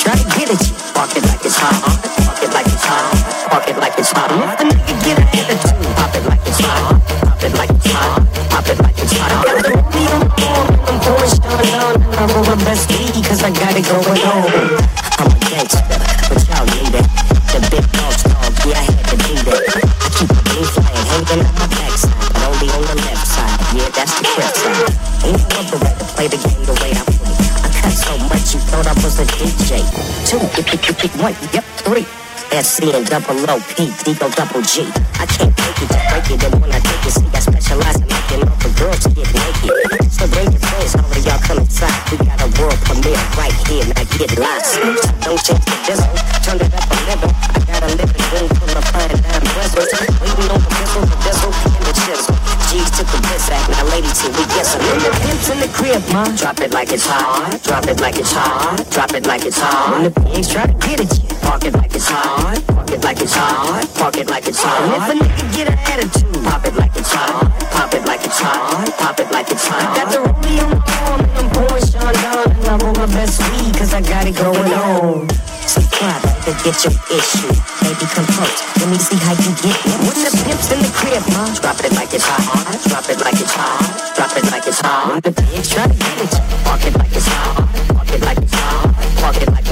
try to get at you. It like it's hot. Park it like it's hot. Park it like it's hot. Let the nigga get it in the tune. Pop it like it's hot. Pop it like it's hot. Pop it like it's hot. Got the money on. I'm going strong on. I'm on my best because I got it going on. I'm a gangster. pick one, yep, three. SC and double O, P, Digo double G. I can't take it, break it, and when I take it, see, I specialize in making all the girls get naked. So bring your friends, all of y'all come inside. We got a world premiere right here, now get lost. So don't change the diesel, turn it up a little. I got a living room full of fine dime bristles. Waiting on the pistol, the diesel, and the chisel. G's took the piss out now ladies, here we get some. In the crib, ma. Drop it like it's hot. Drop it like it's hot. Drop it like it's hot. When the pigs try to get at you, park it like it's hot. Park it like it's hot. Park it like it's hot. If a nigga get an attitude, pop it like it's hot. Pop it like it's hot. Pop it like it's hot. I got the Romeo on my arm and I'm pouring Sean down and I'm on my best weed cause I got it going on. Clap to get your issue. Baby, come close. Let me see how you get it. When the pimp's in the crib, ma. Drop it like it's hot. Drop it like it's hot. Drop it like it's hot. When the pigs try to get it, park it like it's hot. Park it like it's hot. Park it like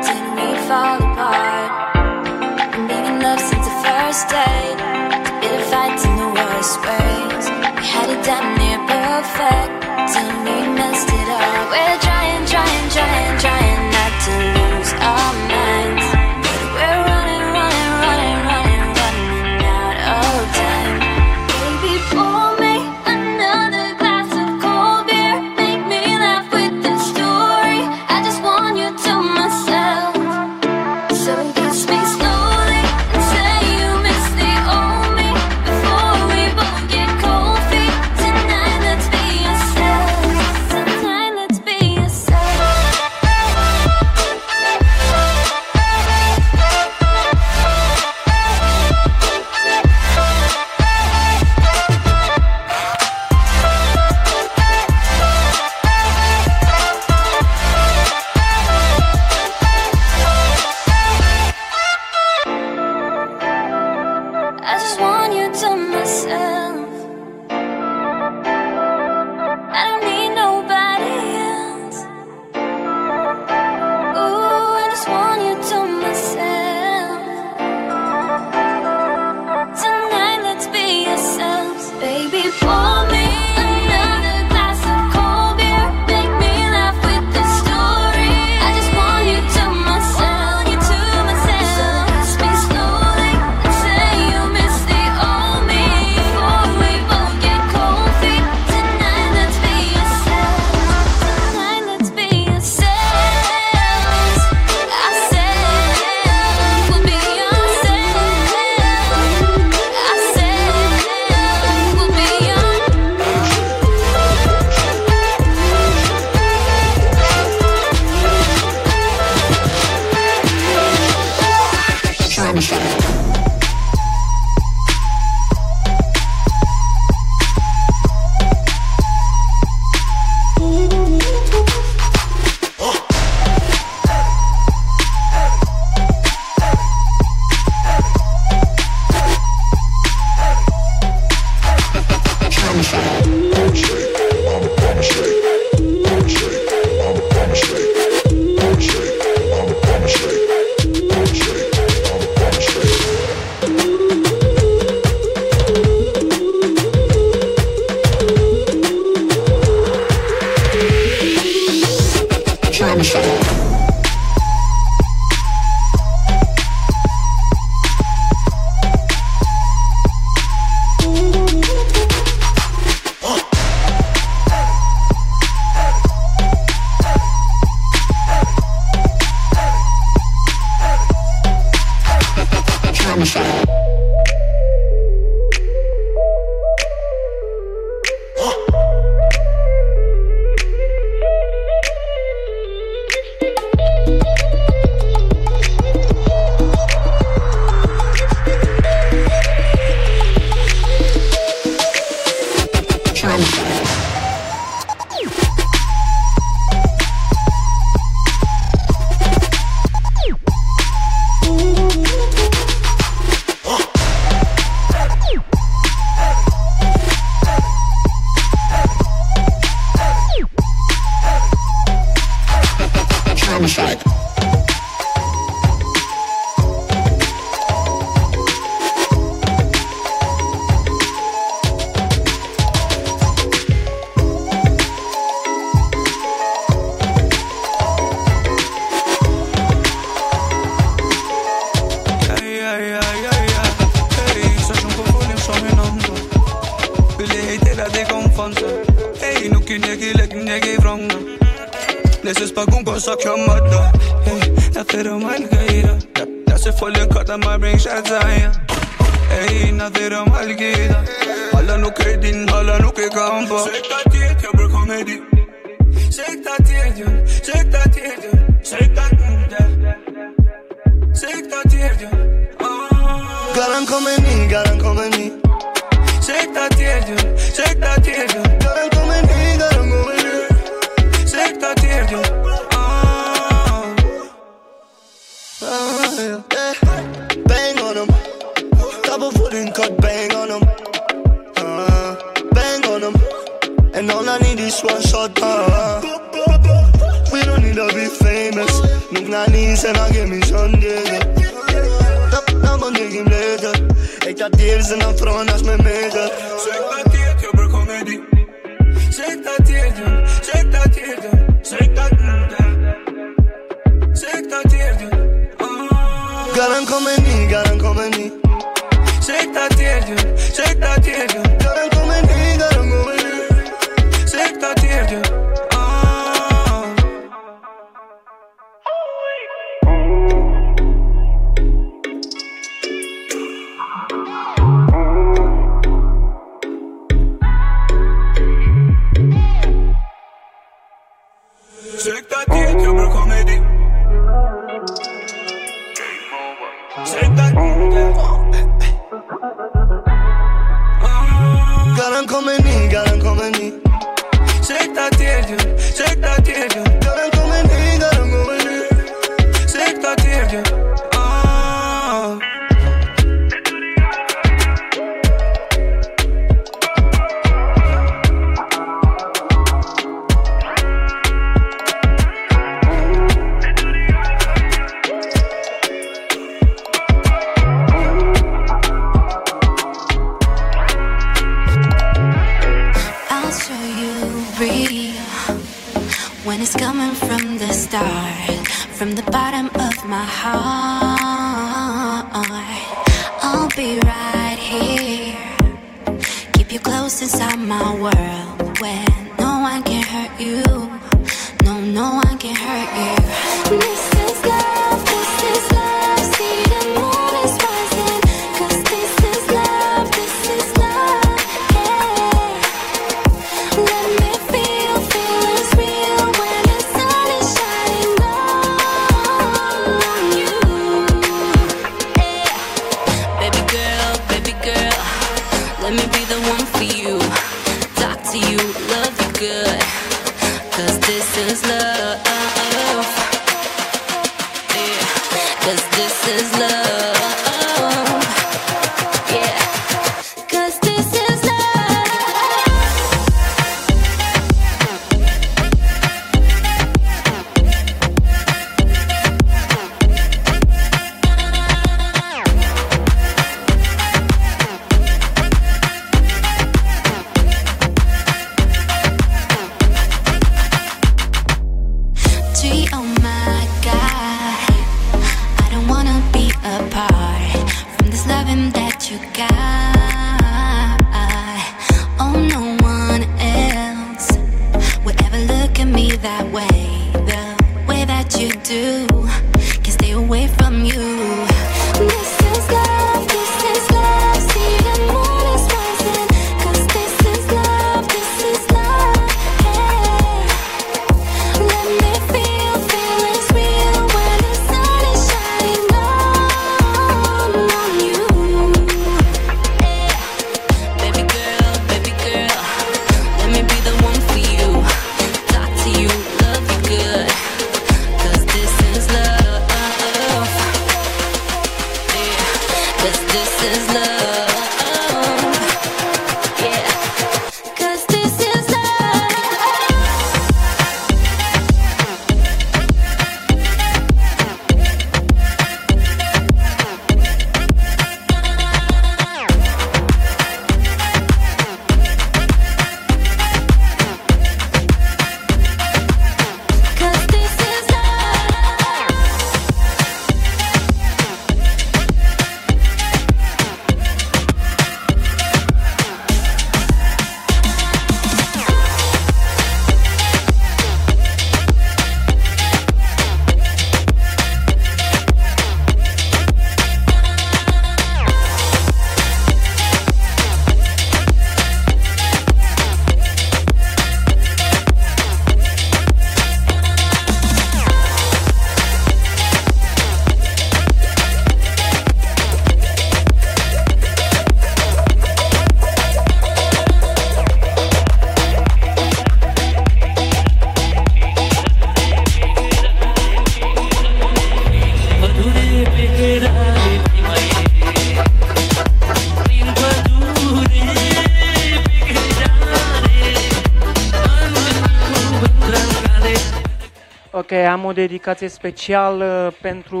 dedicație special uh, pentru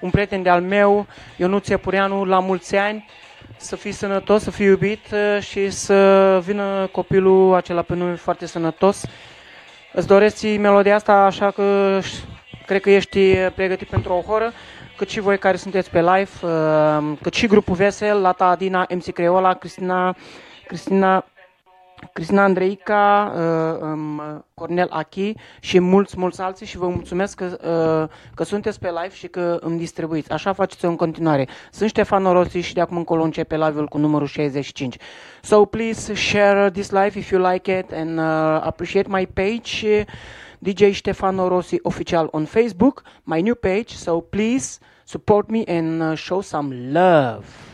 un prieten de-al meu, Ionuț Iepureanu, la mulți ani. Să fii sănătos, să fii iubit uh, și să vină copilul acela pe nume foarte sănătos. Îți doresc ție melodia asta, așa că ș- cred că ești pregătit pentru o horă, cât și voi care sunteți pe live, uh, cât și grupul Vesel, Lata Adina, MC Creola, Cristina, Cristina Cristina Andreica, uh, um, Cornel Achi și mulți, mulți alții și vă mulțumesc că, uh, că sunteți pe live și că îmi distribuiți. Așa faceți în continuare. Sunt Ștefan Rossi și de acum încolo începe live-ul cu numărul 65. So please share this live if you like it and uh, appreciate my page. uh, DJ Stefano Rossi official on Facebook, my new page. So please support me and uh, show some love.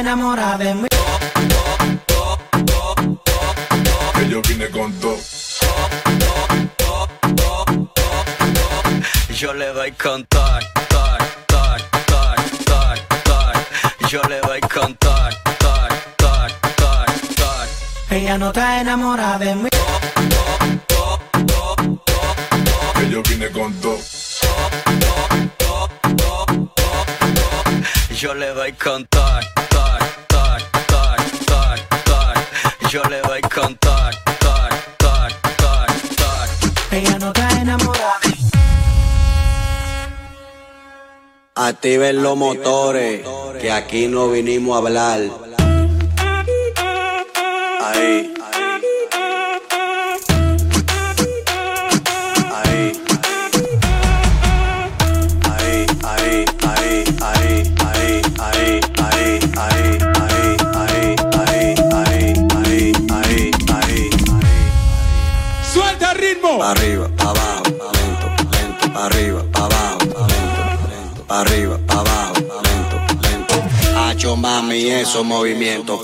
enamorada. activen los motores, que aquí no vinimos a hablar.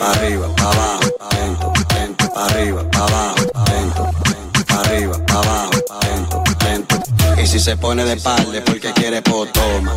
arriba, abajo, lento, lento, arriba, abajo, lento, lento, arriba, abajo, lento, lento. Y si se pone de espalda porque quiere po toma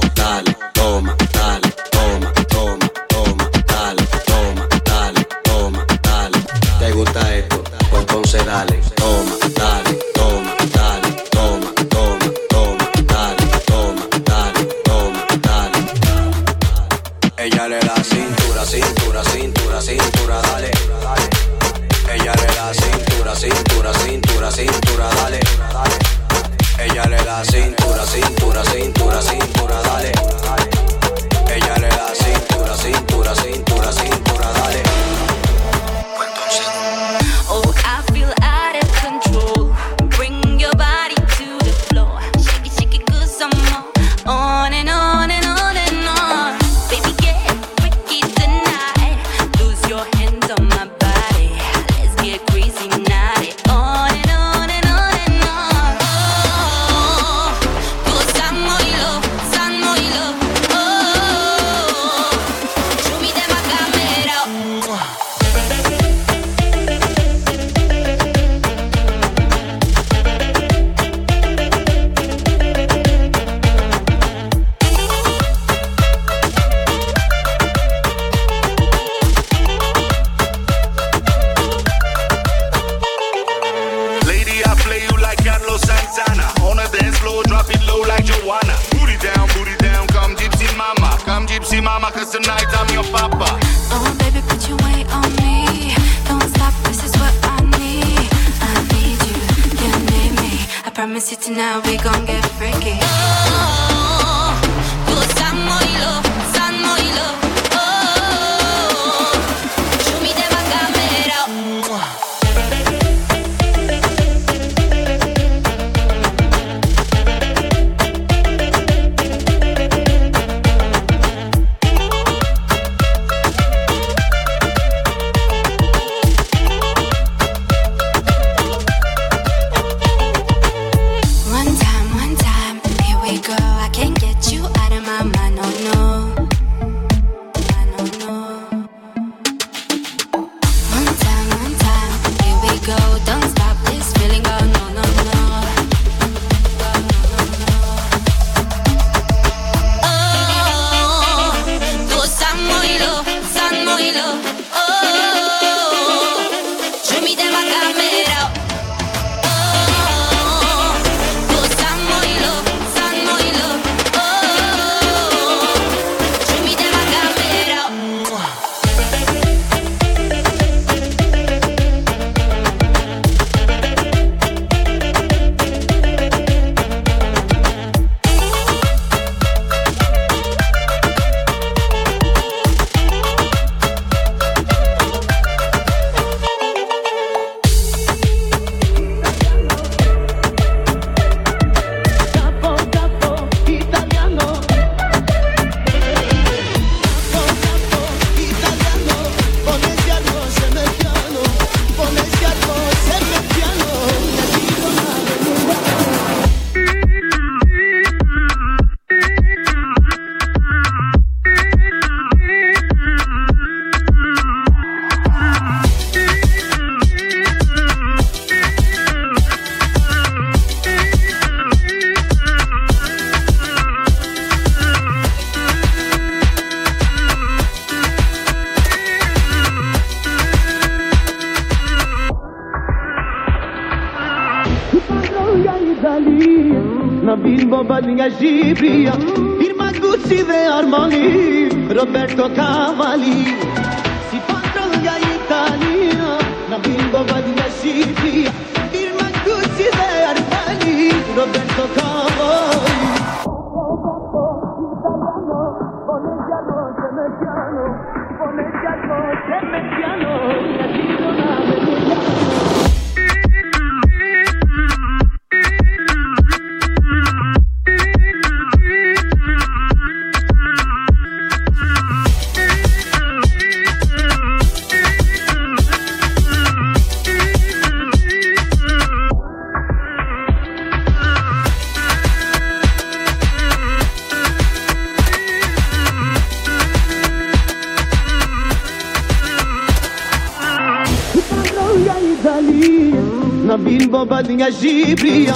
now we gon' Jibriya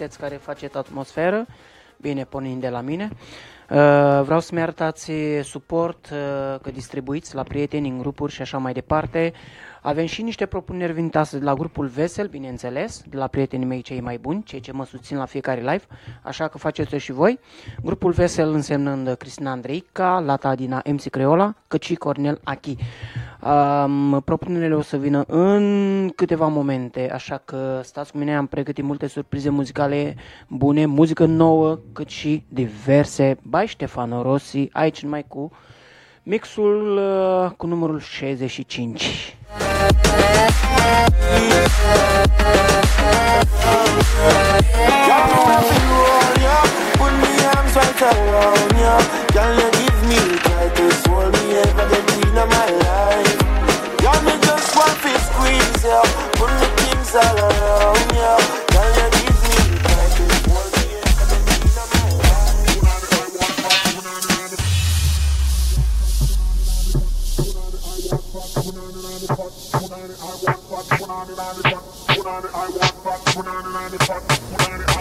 sunteți care faceți atmosferă. Bine, pornind de la mine. Uh, vreau să-mi arătați suport, uh, că distribuiți la prieteni, în grupuri și așa mai departe. Avem și niște propuneri venite astăzi la grupul Vesel, bineînțeles, de la prietenii mei cei mai buni, cei ce mă susțin la fiecare live, așa că faceți-o și voi. Grupul Vesel însemnând Cristina Andreica, Lata Dina MC Creola, cât și Cornel Achi. Um, propunerile o să vină în câteva momente, așa că stați cu mine, am pregătit multe surprize muzicale bune, muzică nouă, cât și diverse. By Ștefano Rossi, aici numai cu mixul uh, cu numărul 65. Put me arms right around ya. I want, but I want, but I want.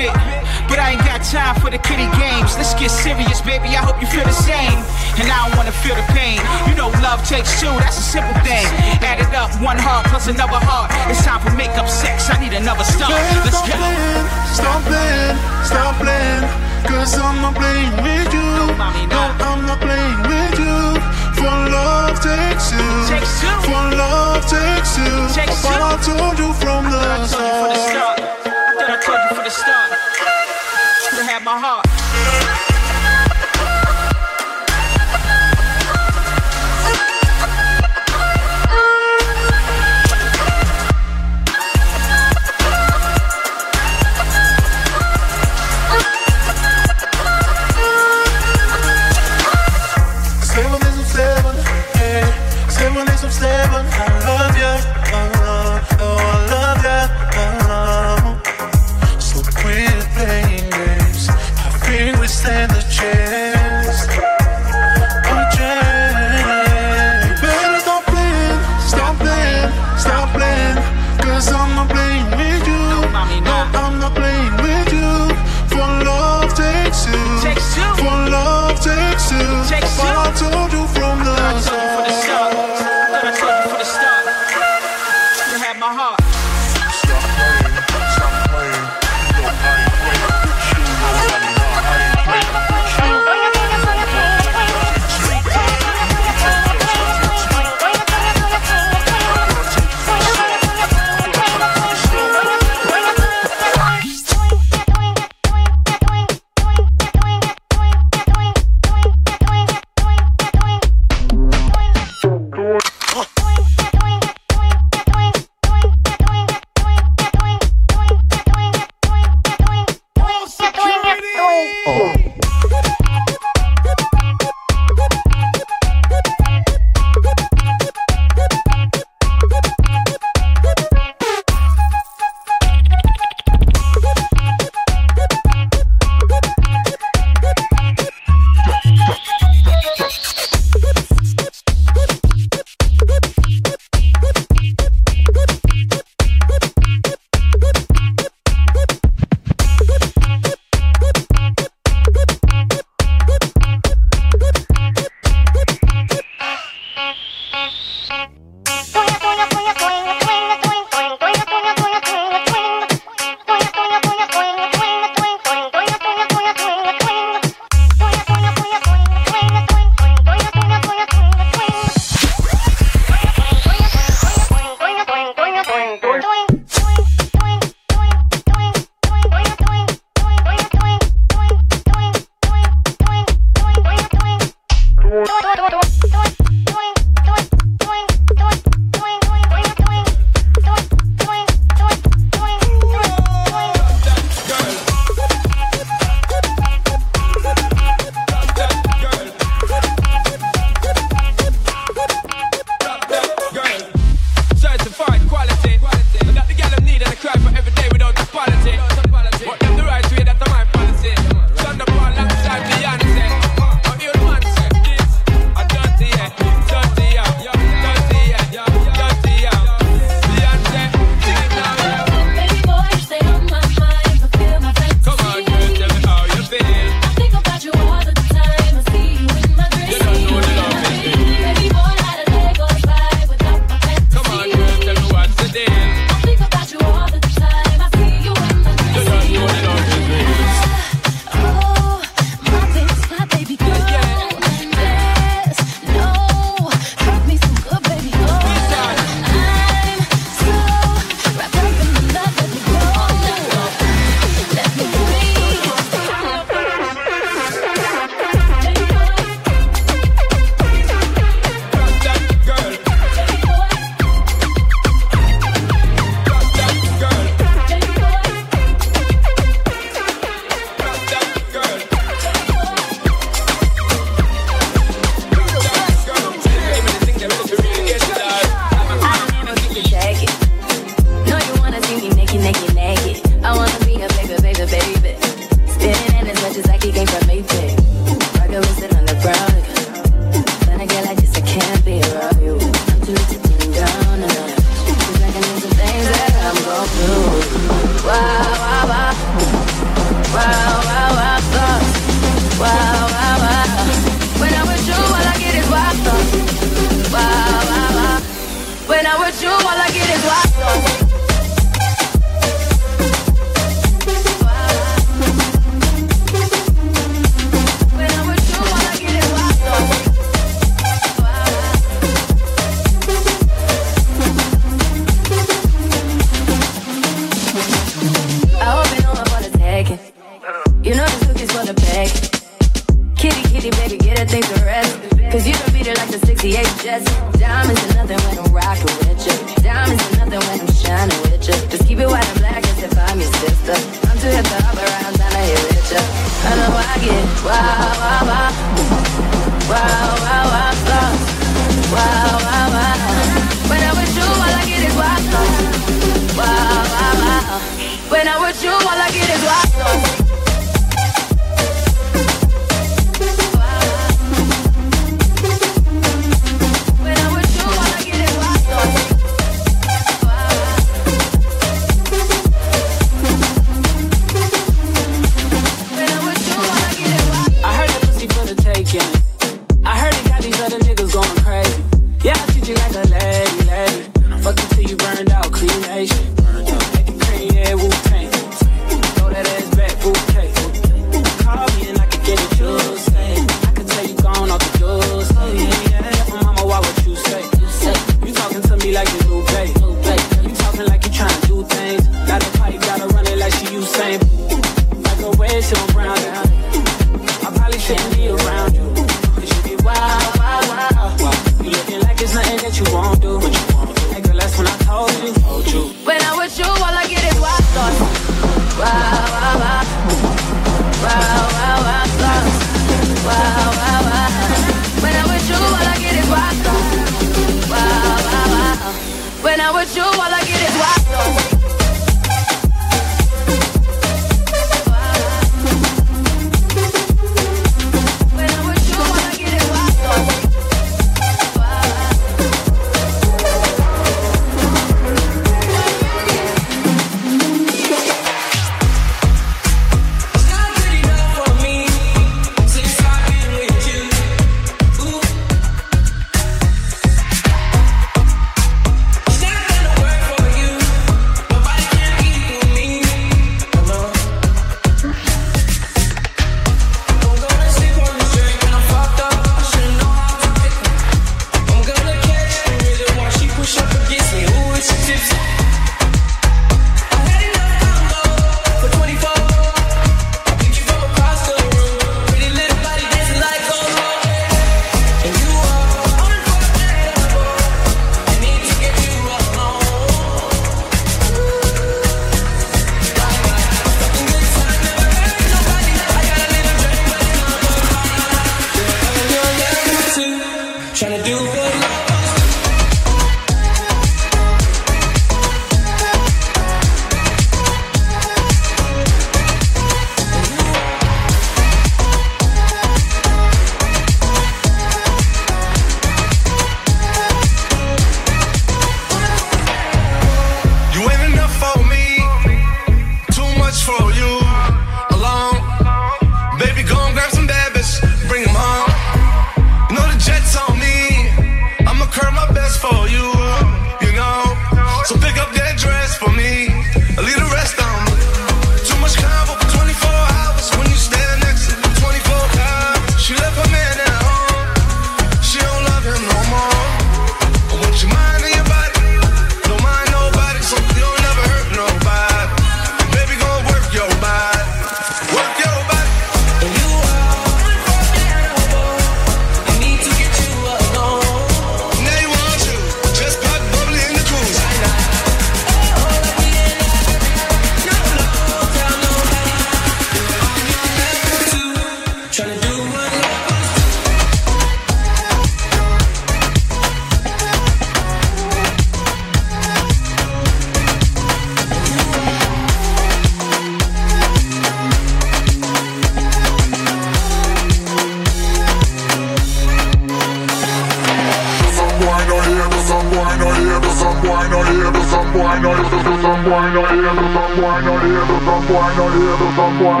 some boy not able, some boy not able, some boy not able, some boy not able, some boy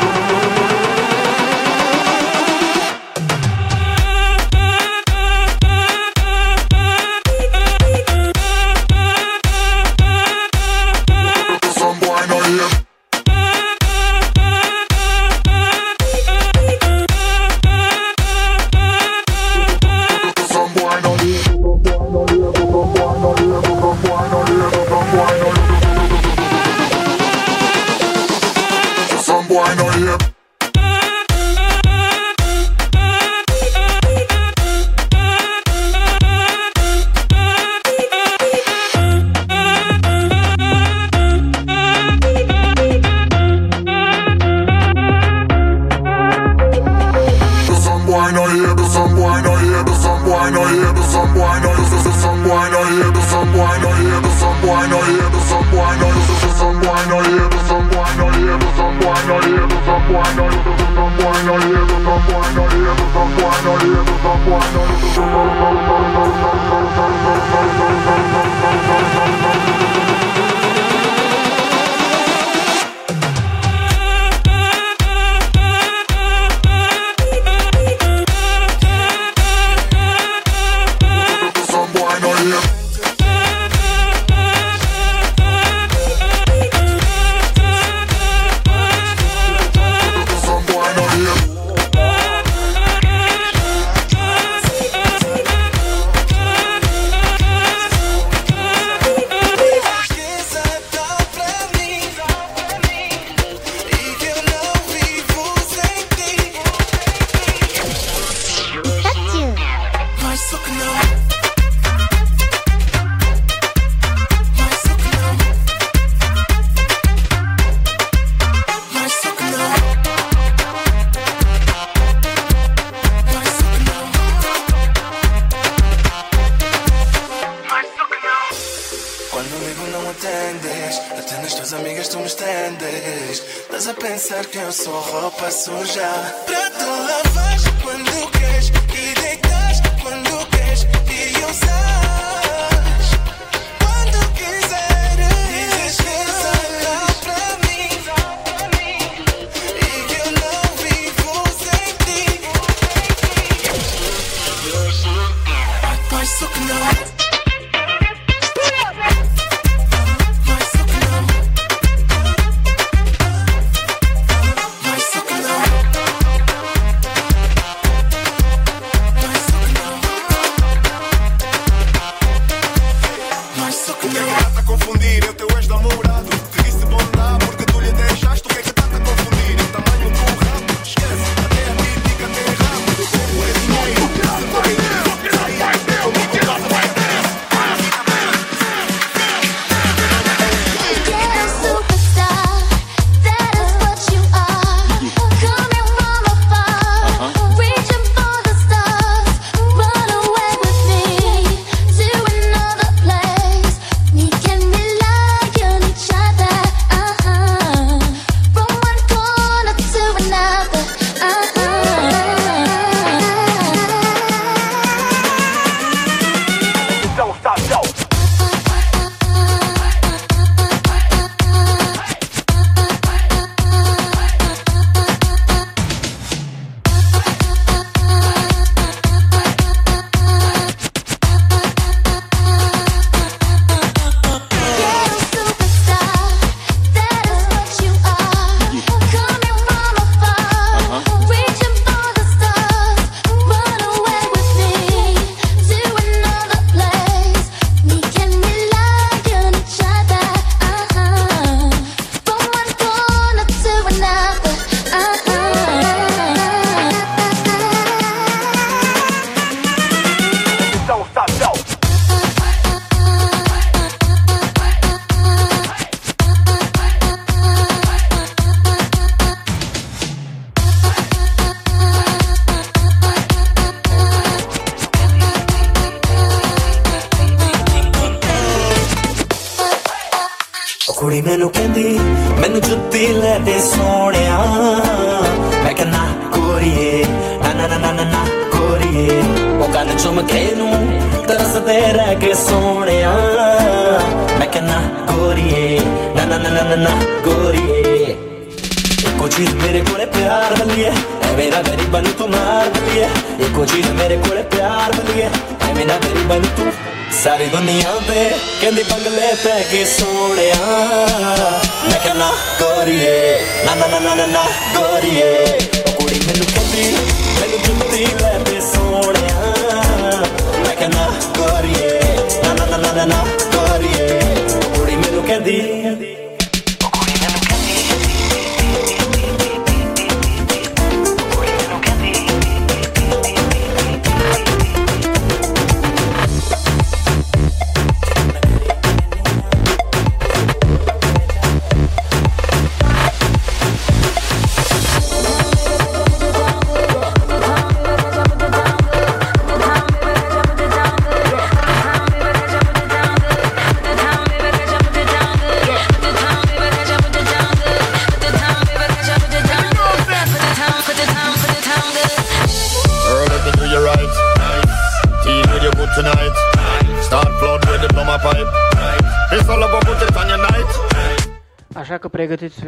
some.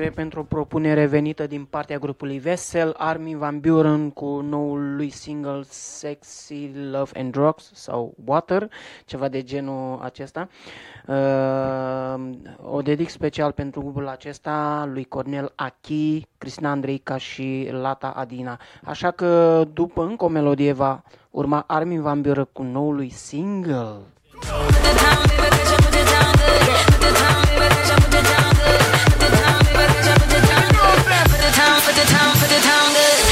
Că pregătiți pentru o propunere venită din partea grupului Vesel, Armin Van Buren cu noul lui single Sexy Love and Drugs sau Water, ceva de genul acesta. Uh, o dedic special pentru grupul acesta lui Cornel Achi, Cristina Andreica și Lata Adina. Așa că după încă o melodie va urma Armin Van Buren cu noul lui single. Put the town good.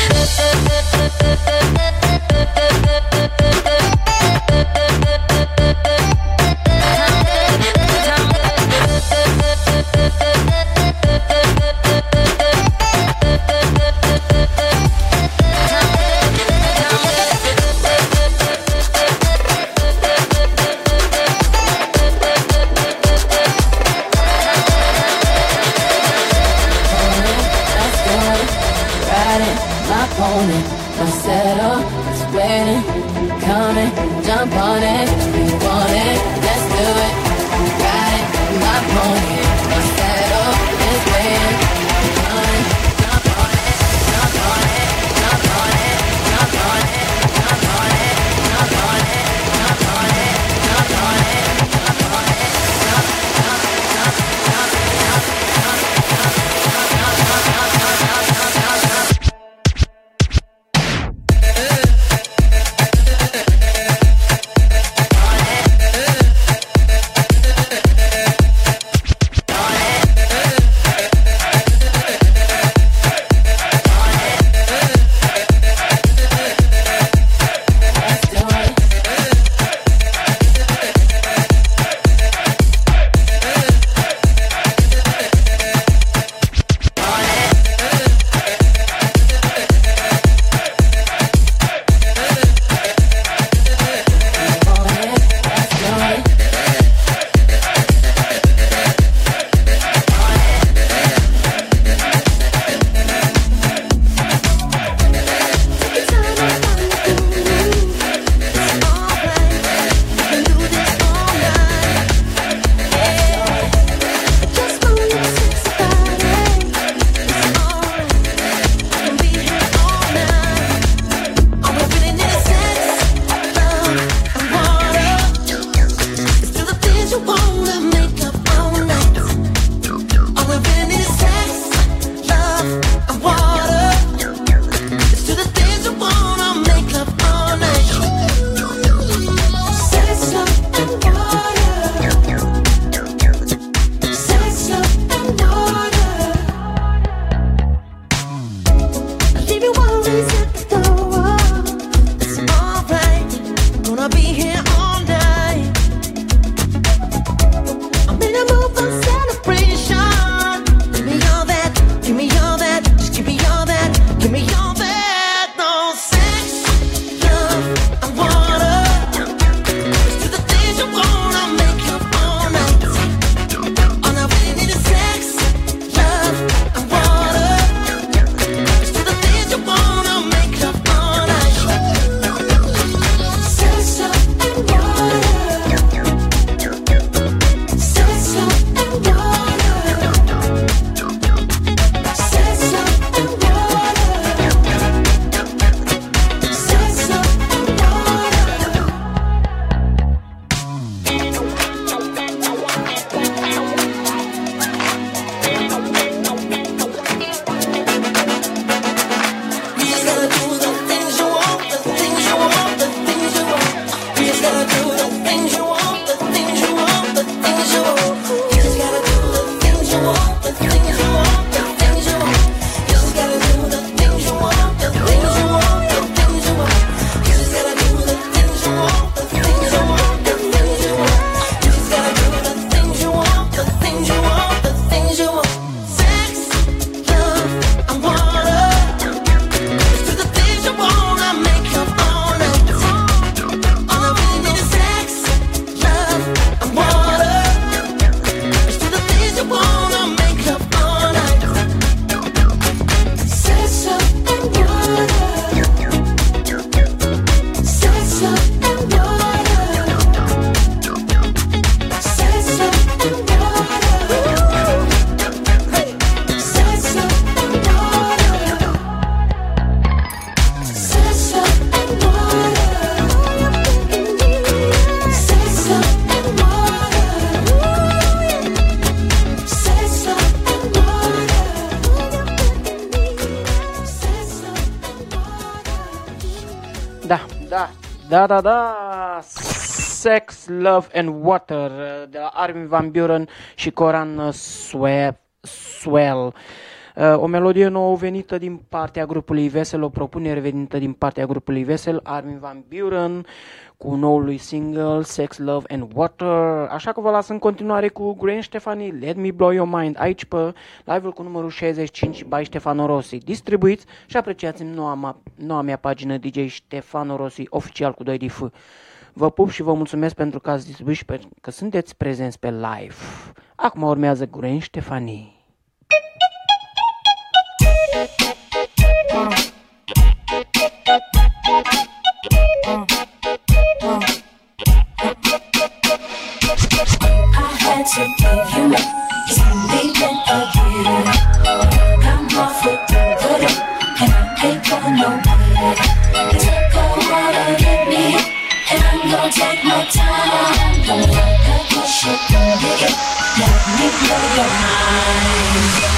Da, da, da, da. Sex, Love and Water uh, de la Armin Van Buren și Coran uh, Swe- Swell. Uh, O melodie nouă venită din partea grupului Vesel, o propunere venită din partea grupului Vesel, Armin Van Buren, cu noul lui single Sex, Love and Water. Așa că vă las în continuare cu Gwen Stefani, Let Me Blow Your Mind, aici pe live-ul cu numărul 65 by Stefano Rossi. Distribuiți și apreciați noua, ma- noua mea pagină DJ Stefano Rossi, oficial cu 2 DF. Vă pup și vă mulțumesc pentru că ați distribuit și pentru că sunteți prezenți pe live. Acum urmează Gwen Stefani. Let me blow your mind.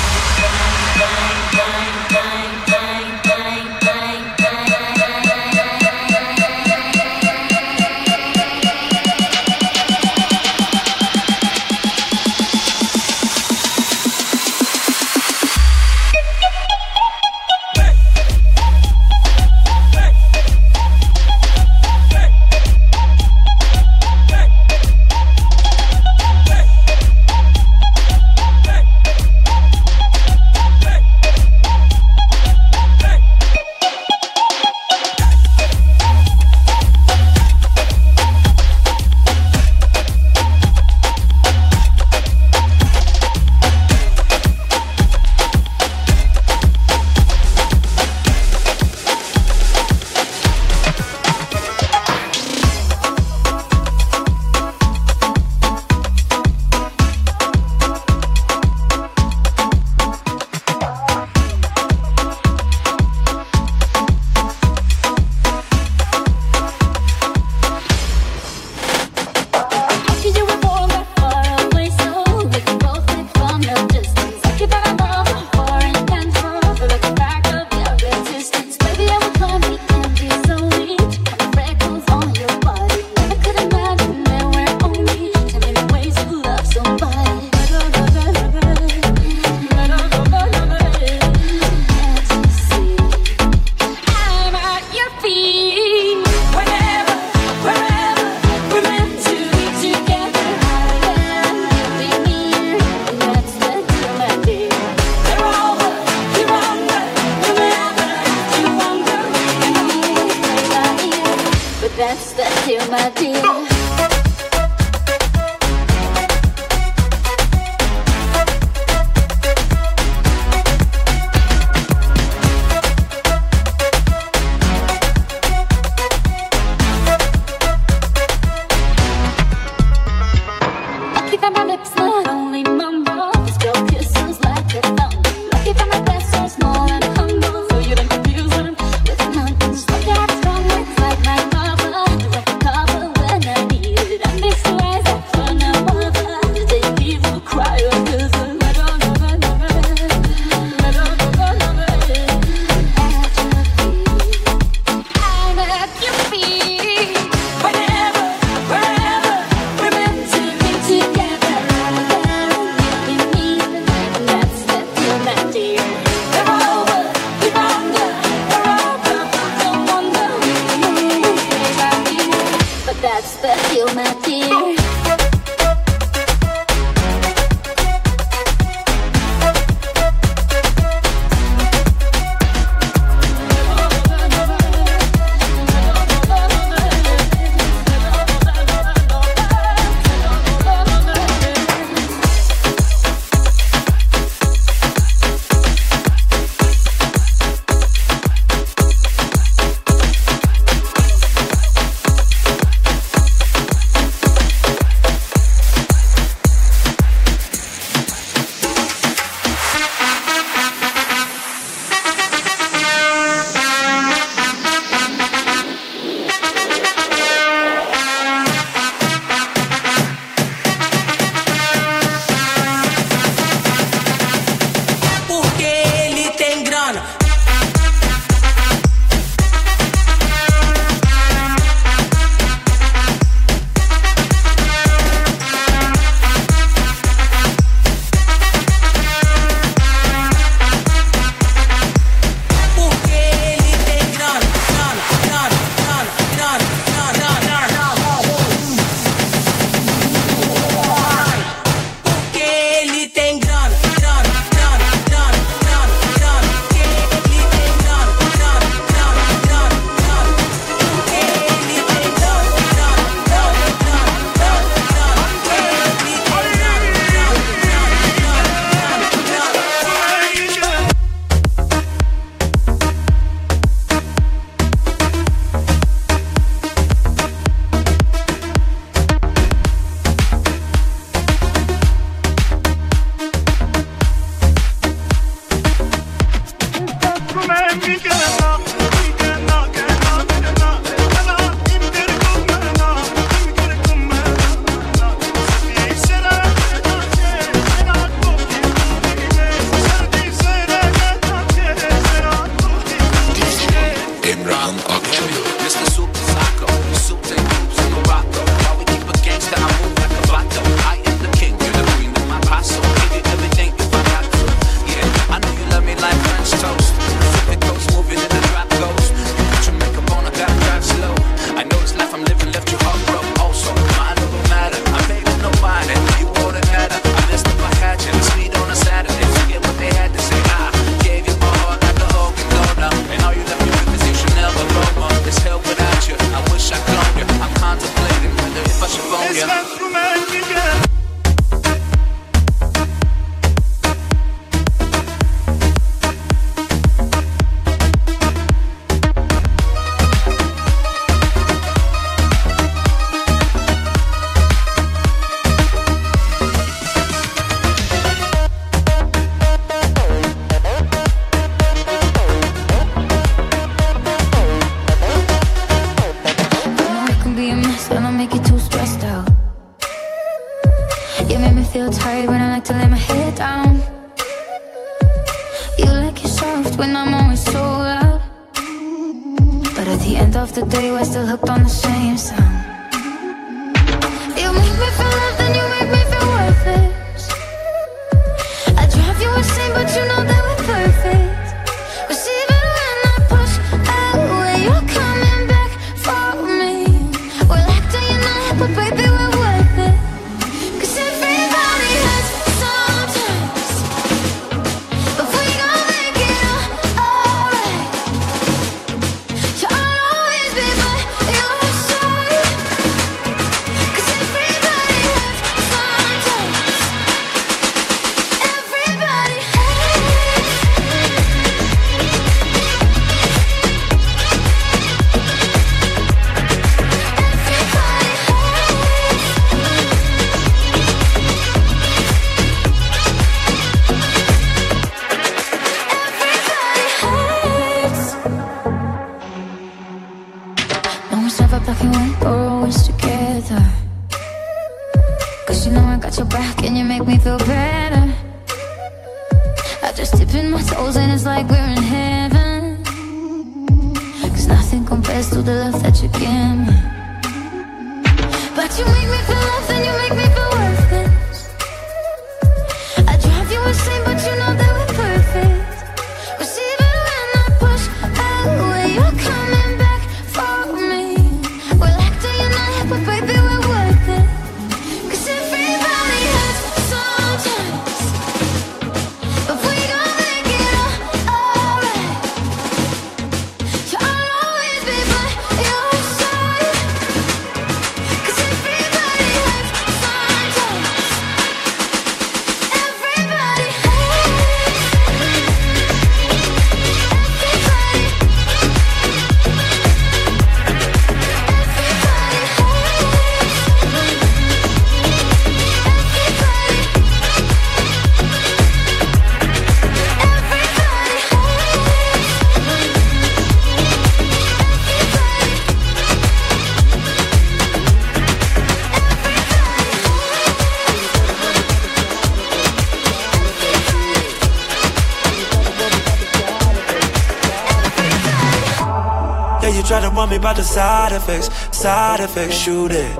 side effects, side effects, shoot it.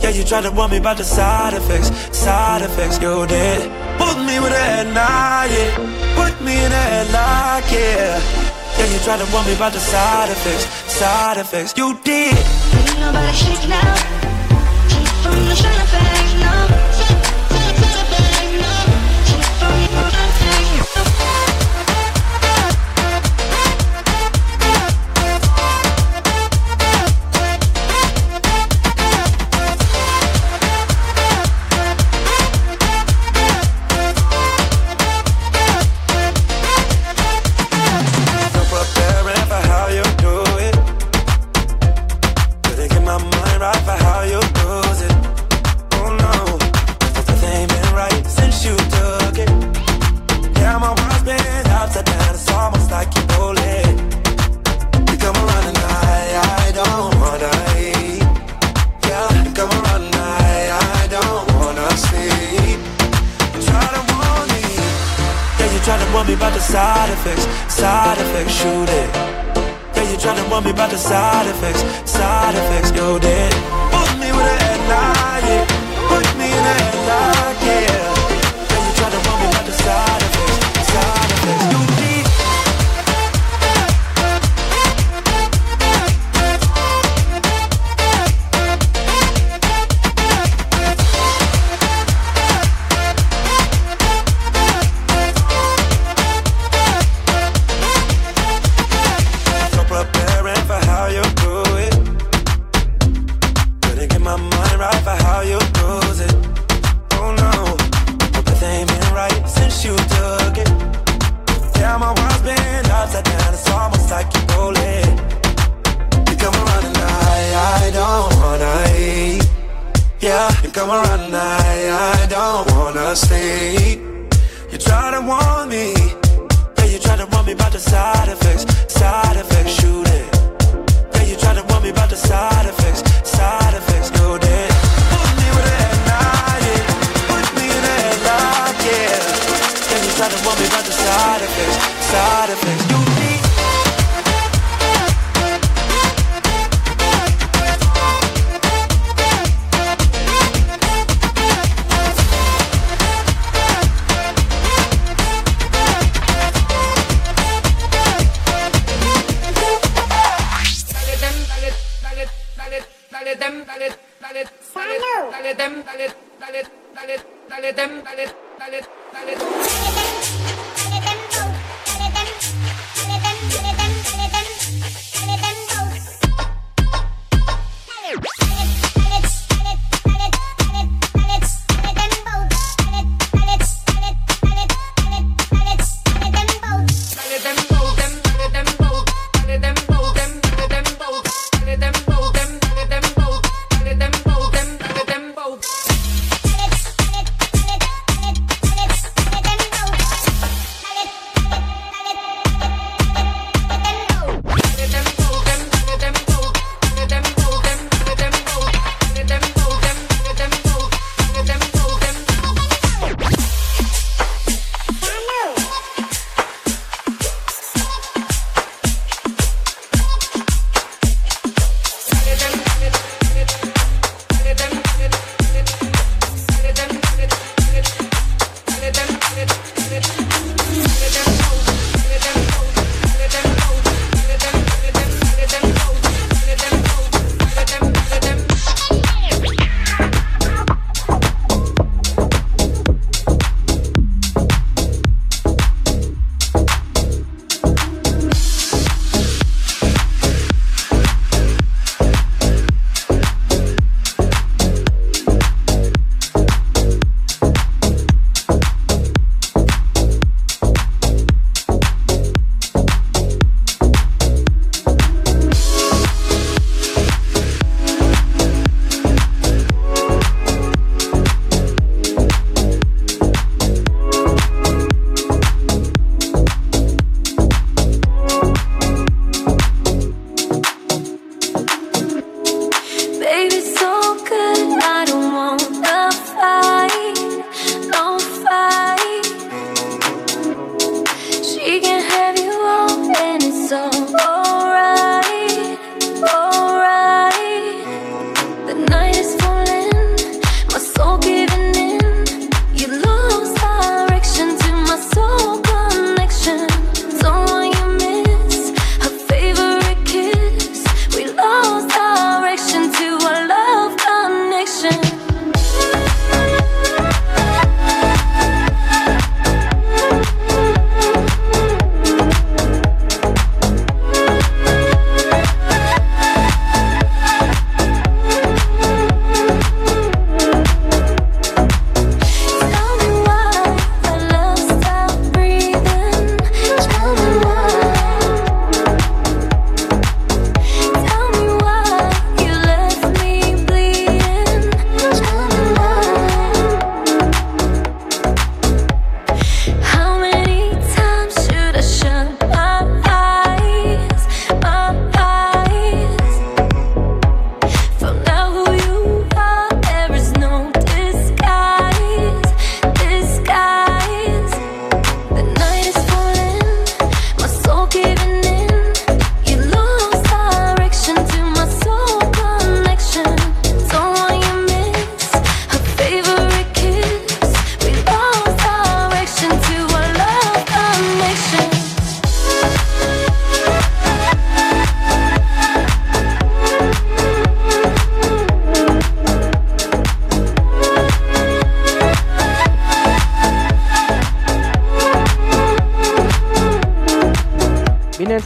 Yeah, you tried to warn me about the side effects, side effects, you did. Put me with a headlight, yeah. Put me in a headlock, yeah. Yeah, you tried to warn me about the side effects, side effects, you did. Ain't nobody shake now. Keep from the side effects, no. mine right for how you bruise it. Oh no, but this ain't been right since you took it. Yeah, my world's been upside down, it's almost like you roll it. You come around and I, I don't wanna eat. Yeah, you come around and I, I don't wanna stay. You try to warn me, yeah, you try to warn me about the side effects, side effects, shoot it. Yeah, you try to warn me about the side effects side effects. You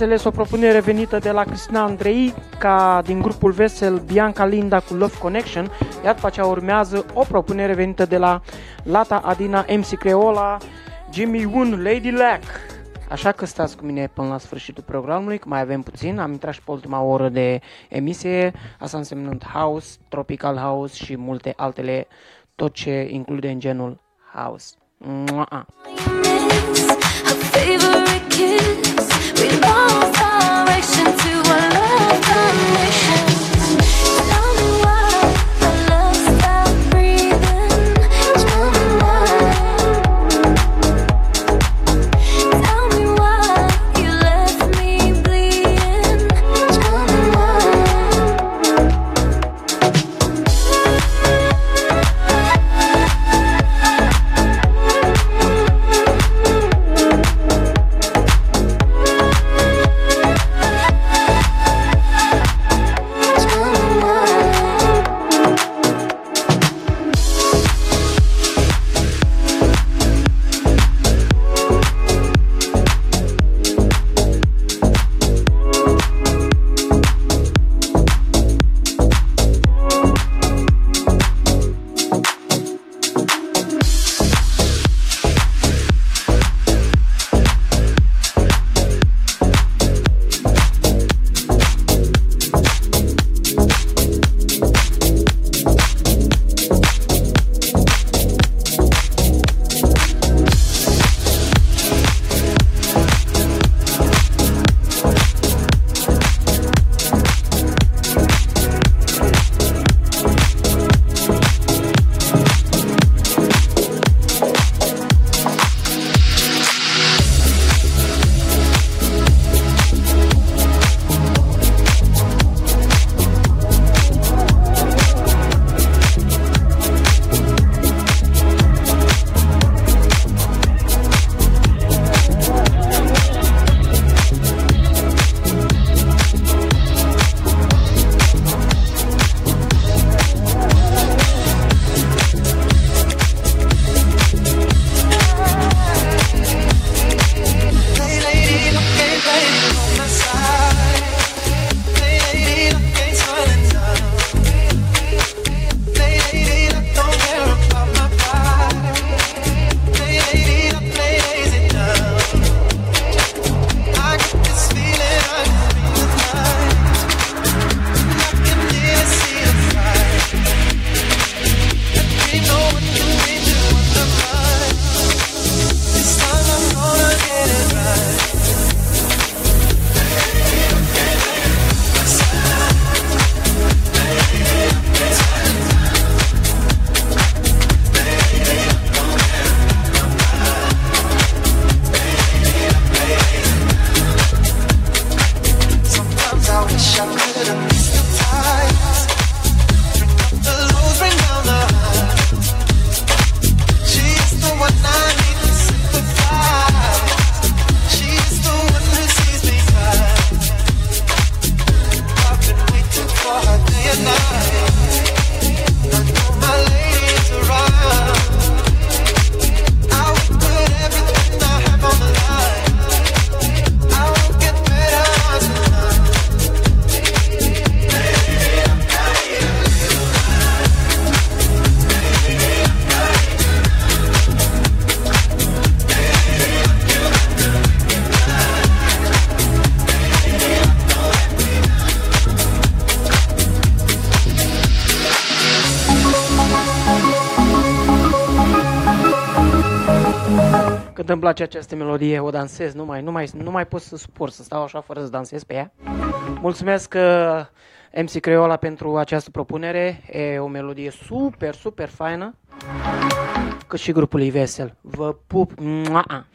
Bineînțeles, o propunere venită de la Cristina Andrei, ca din grupul Vesel Bianca Linda cu Love Connection, iar după aceea urmează o propunere venită de la Lata Adina MC Creola, Jimmy Woon, Lady Lack. Așa că stați cu mine până la sfârșitul programului, că mai avem puțin, am intrat și pe ultima oră de emisie, asta însemnând house, tropical house și multe altele, tot ce include în genul house. Mua! favorite kiss. place această melodie, o dansez, nu mai, nu mai, nu mai pot să suport să stau așa fără să dansez pe ea. Mulțumesc uh, MC Creola pentru această propunere, e o melodie super, super faină, cât și grupului Vesel. Vă pup! Mua!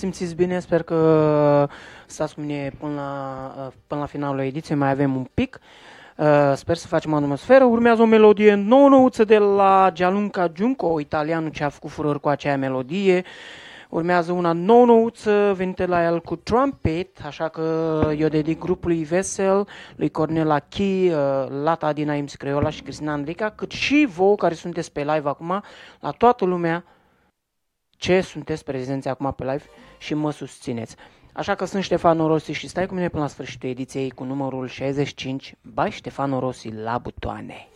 simțiți bine, sper că stați cu mine până la, uh, până la finalul ediției, mai avem un pic. Uh, sper să facem atmosferă. Urmează o melodie nouă nouță de la Gianluca Giunco, italianul ce a făcut furor cu acea melodie. Urmează una nouă nouță venită la el cu trumpet, așa că eu dedic grupului Vesel, lui Cornela Chi, uh, Lata din Aims Creola și Cristina Andrica, cât și voi care sunteți pe live acum, la toată lumea ce sunteți prezenți acum pe live și mă susțineți. Așa că sunt Ștefan Rossi și stai cu mine până la sfârșitul ediției cu numărul 65 Bai, Ștefan Rossi la butoane.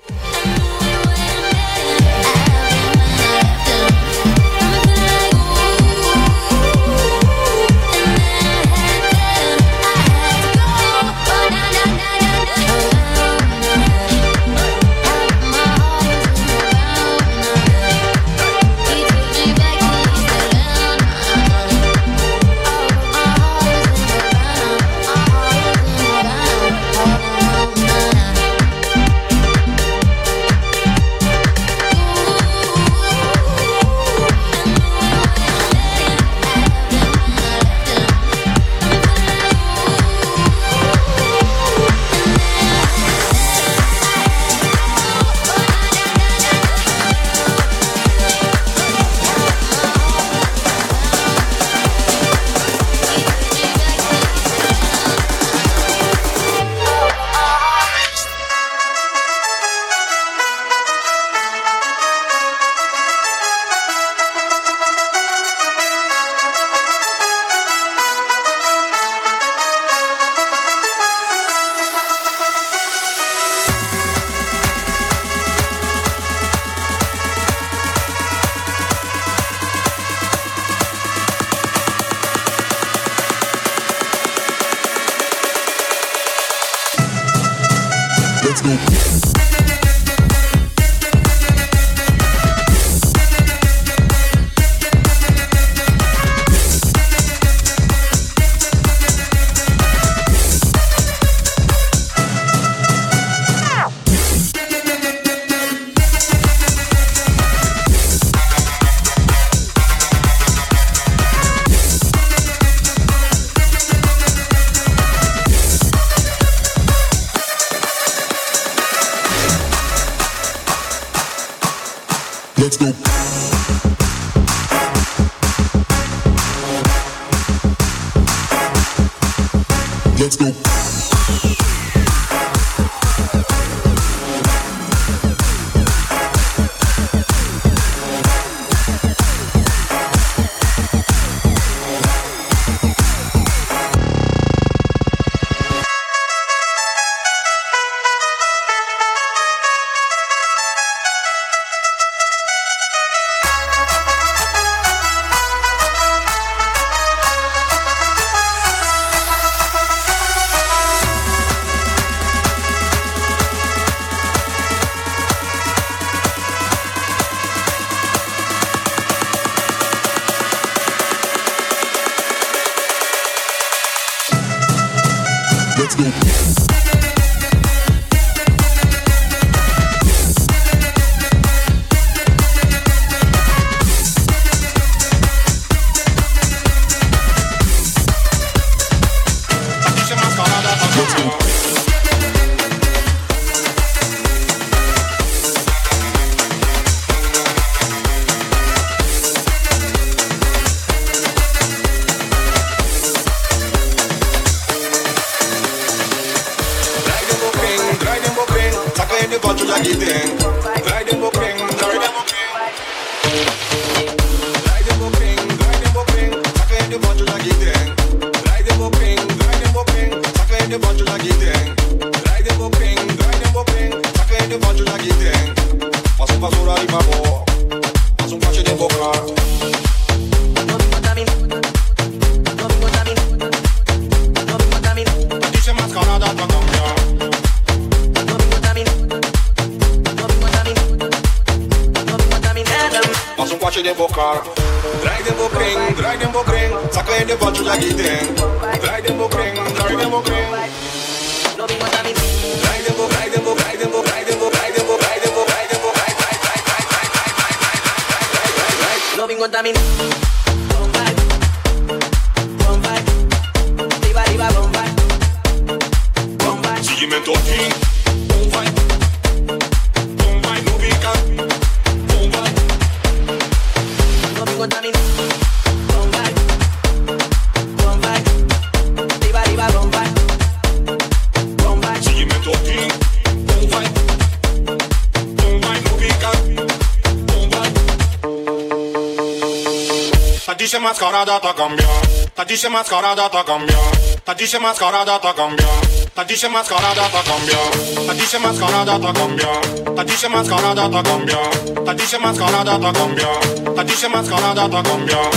mascarada cambia. Ta dice mascarada cambia. Ta dice mascarada cambia. Ta dice mascarada cambia. Ta dice mascarada cambia. Ta dice mascarada cambia. Ta dice mascarada cambia. Ta dice mascarada cambia.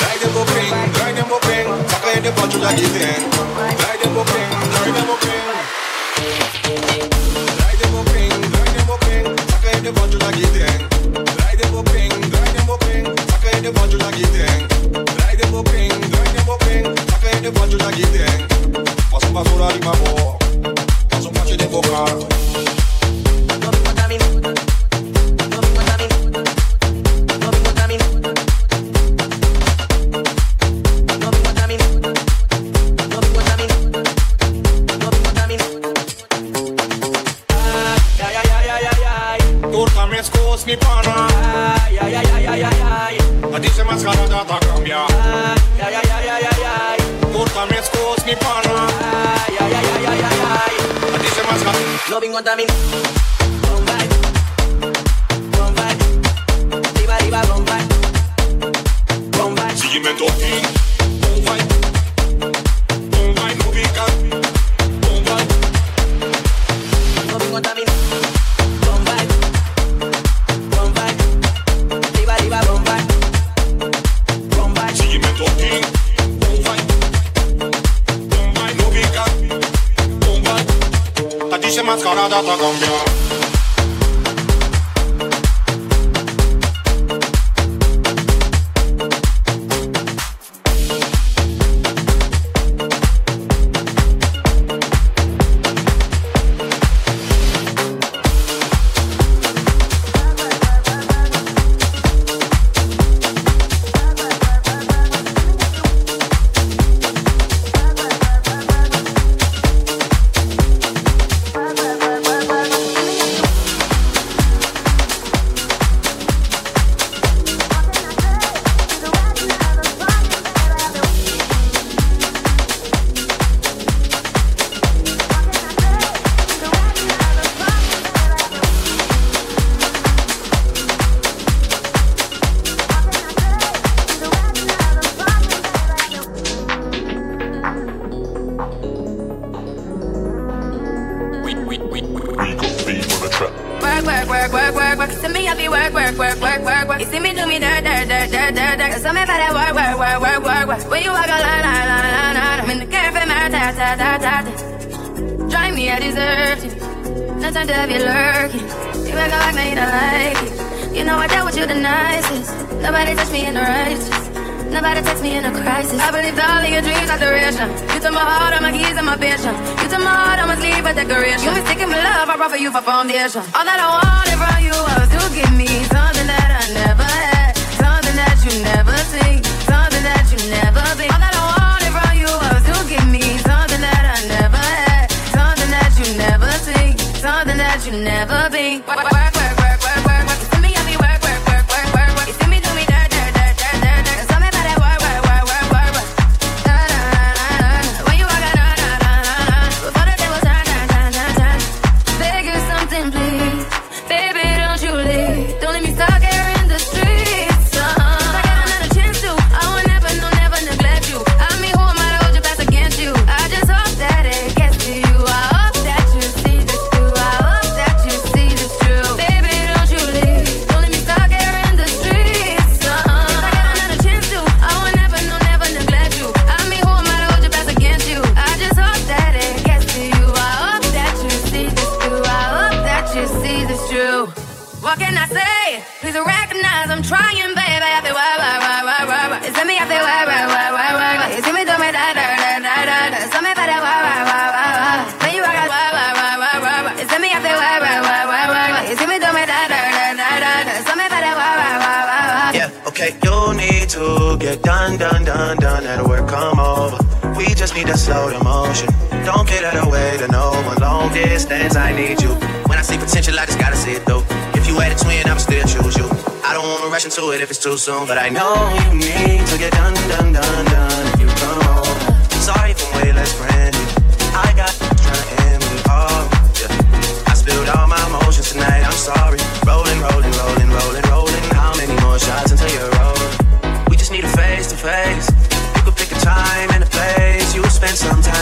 De de de de de de de de. Everybody, my boy. done, done, done, let work come over. We just need to slow the motion. Don't get out of way to no one. Long distance, I need you. When I see potential, I just gotta see it Though If you had a twin, I'ma still choose you. I don't wanna rush into it if it's too soon, but I know you need to get done, done, done, done. If you come over, sorry if I'm way less friendly. I got trying to end me all. Yeah. I spilled all my emotions tonight. I'm sorry.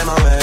time away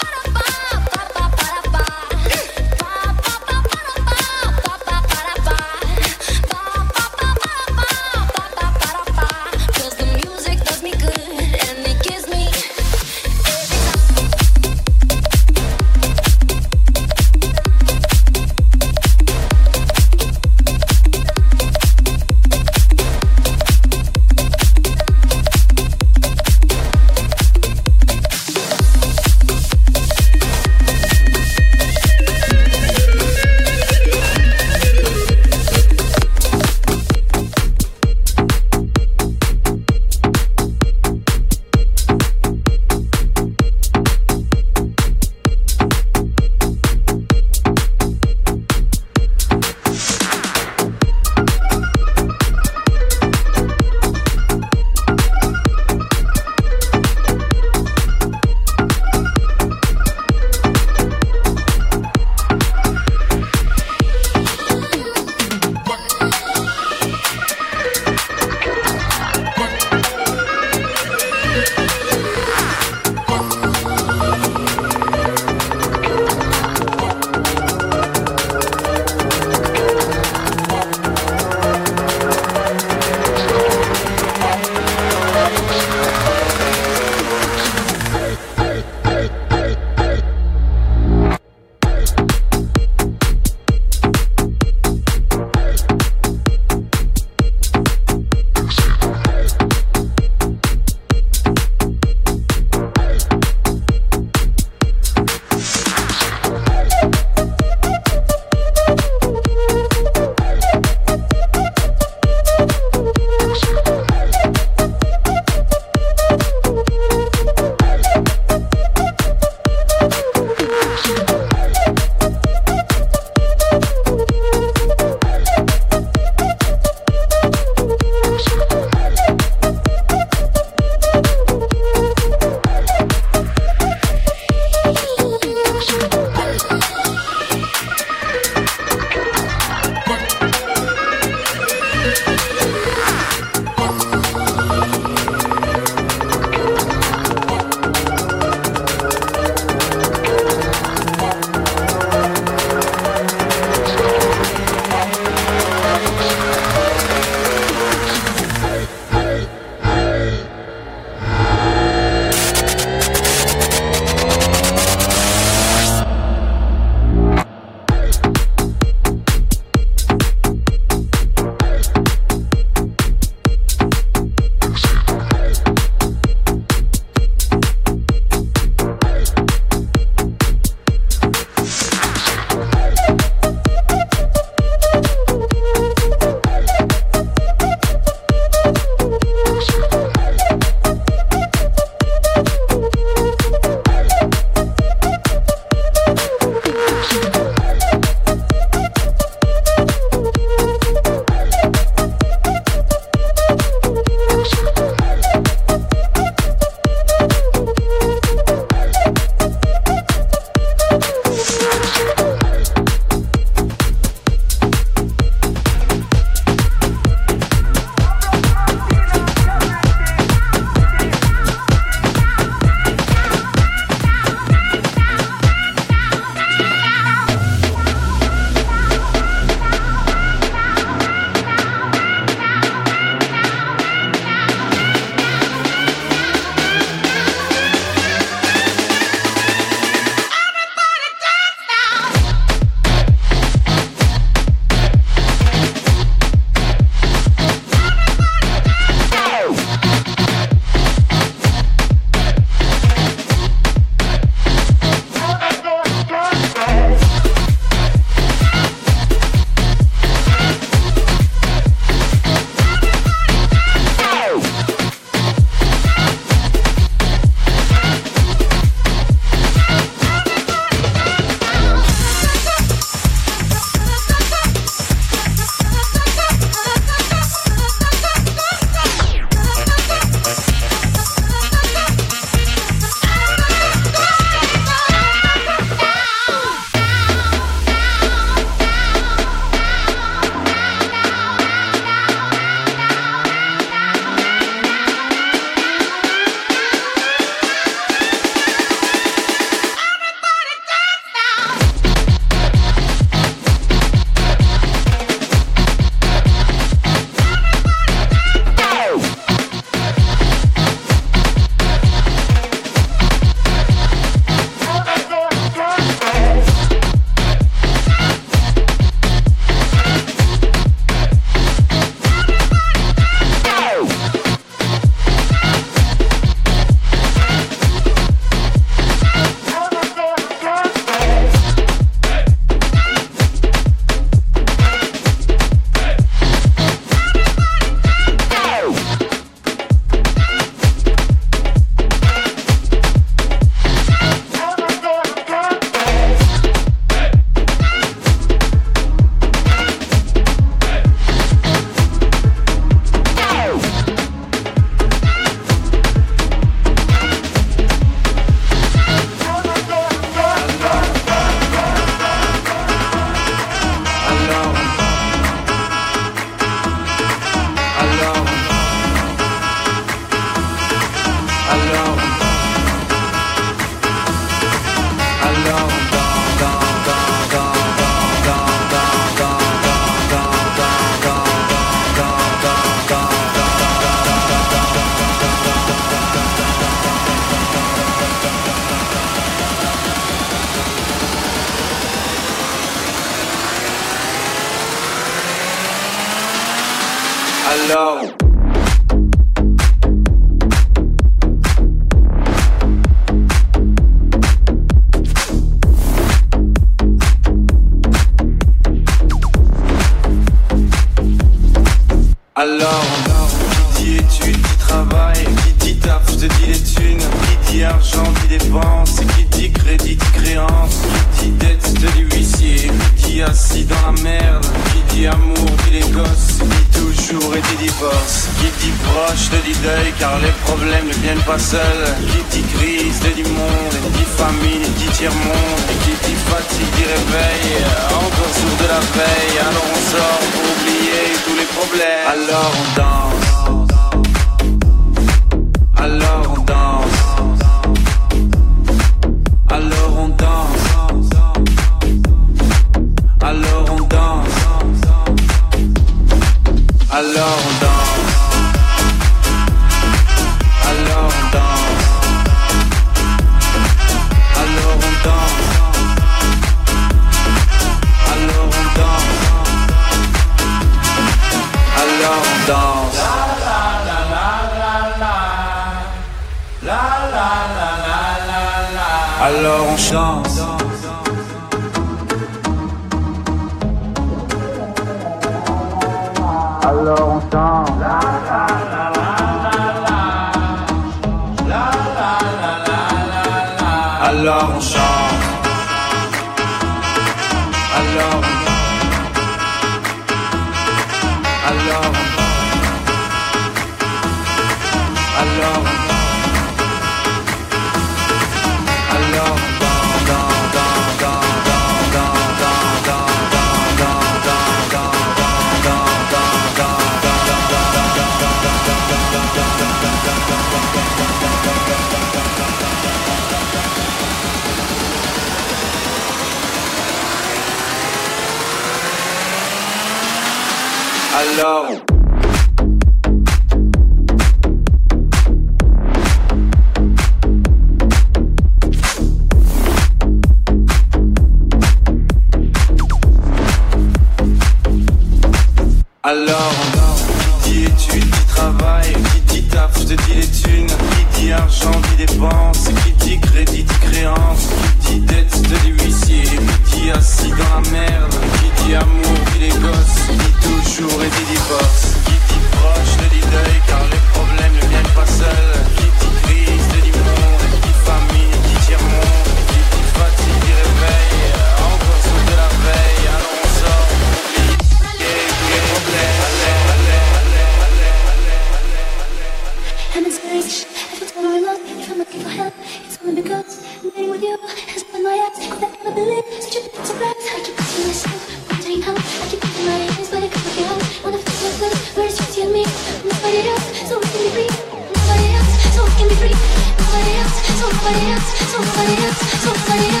kafayı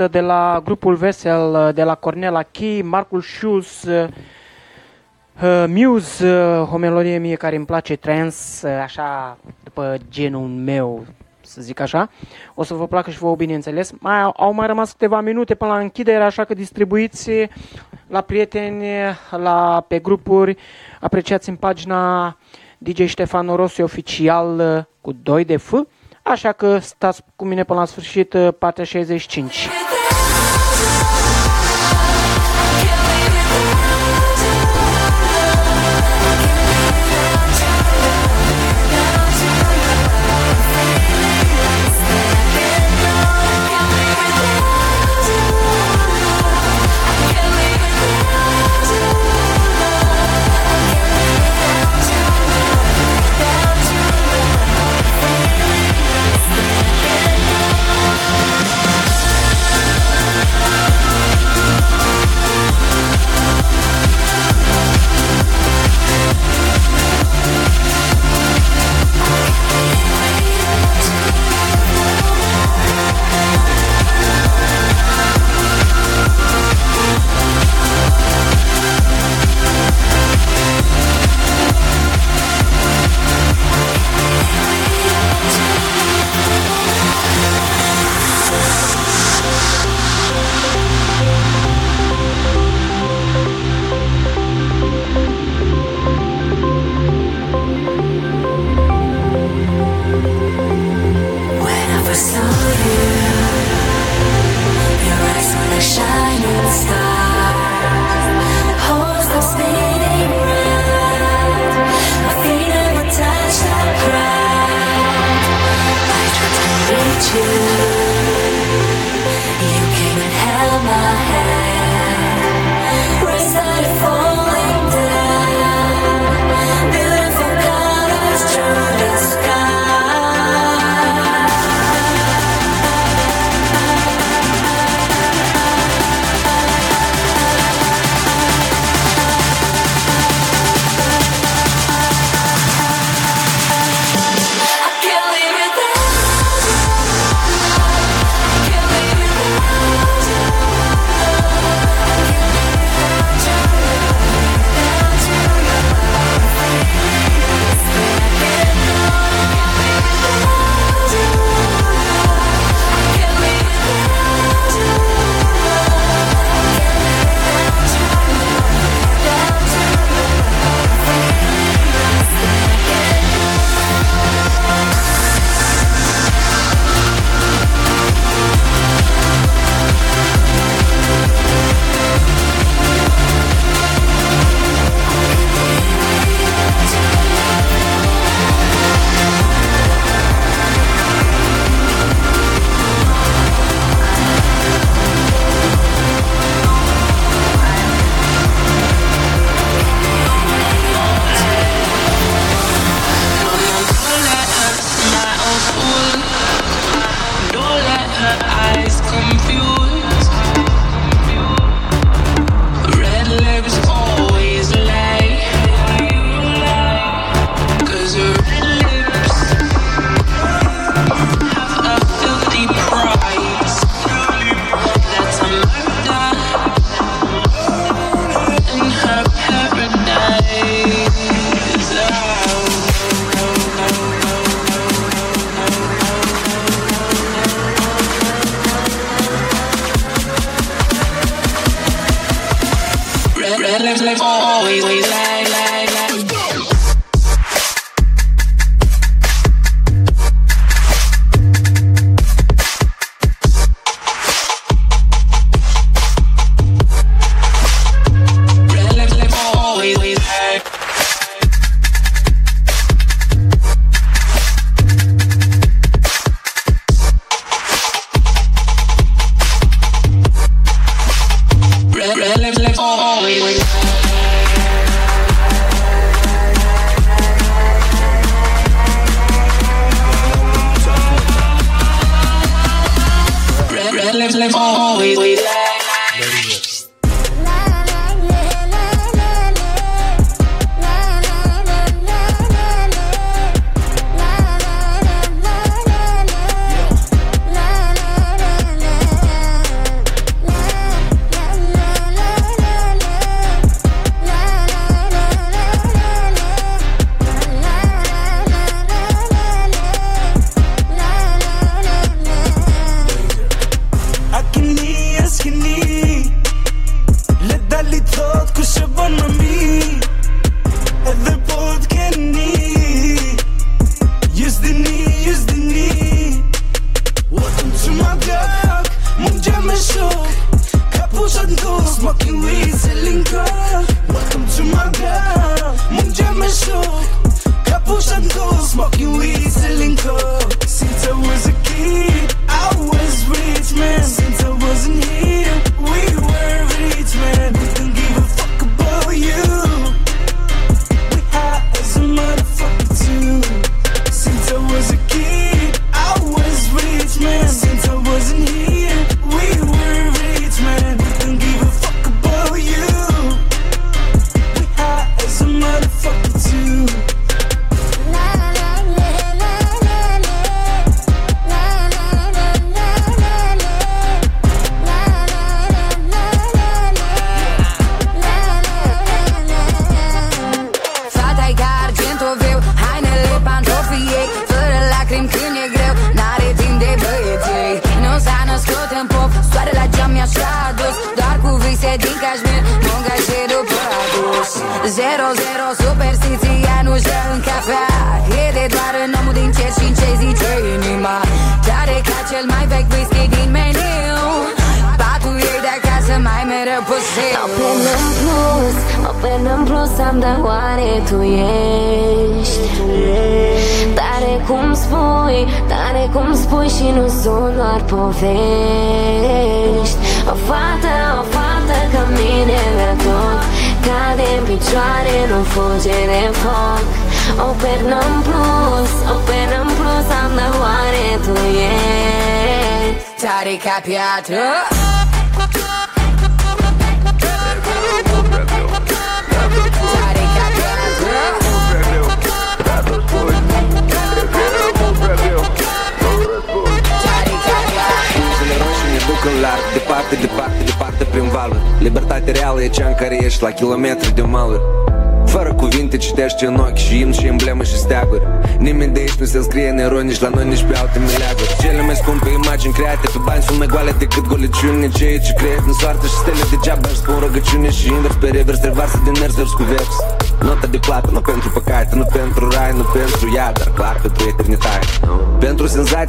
făcută de la grupul Vesel, de la Cornela Key, Marcul Schulz, Uh, Muse, uh, o melodie mie care îmi place, trans, uh, așa, după genul meu, să zic așa. O să vă placă și vouă, bineînțeles. Mai, au mai rămas câteva minute până la închidere, așa că distribuiți la prieteni, la, pe grupuri, apreciați în pagina DJ Ștefan Rossi oficial uh, cu 2 de F, așa că stați cu mine până la sfârșit, uh, partea 65.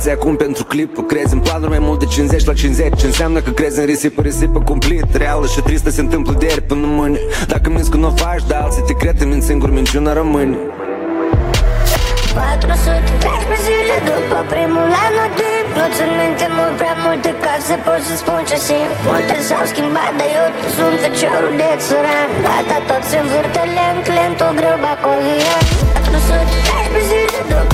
motivație acum pentru clip Crezi în planuri mai mult de 50 la 50 Înseamnă că crezi în risipă, risipă cumplit Reală și tristă se întâmplă de ieri până mâine. Dacă minți că nu o faci, dar alții te cred, te mint singur, minciuna rămâne. 400 zile după primul an de Nu țin minte mult prea multe ca să pot să spun ce simt. Multe s-au schimbat, dar eu sunt feciorul de țăran Gata, tot se învârte lent, lent, o greu bacovian 400 zile după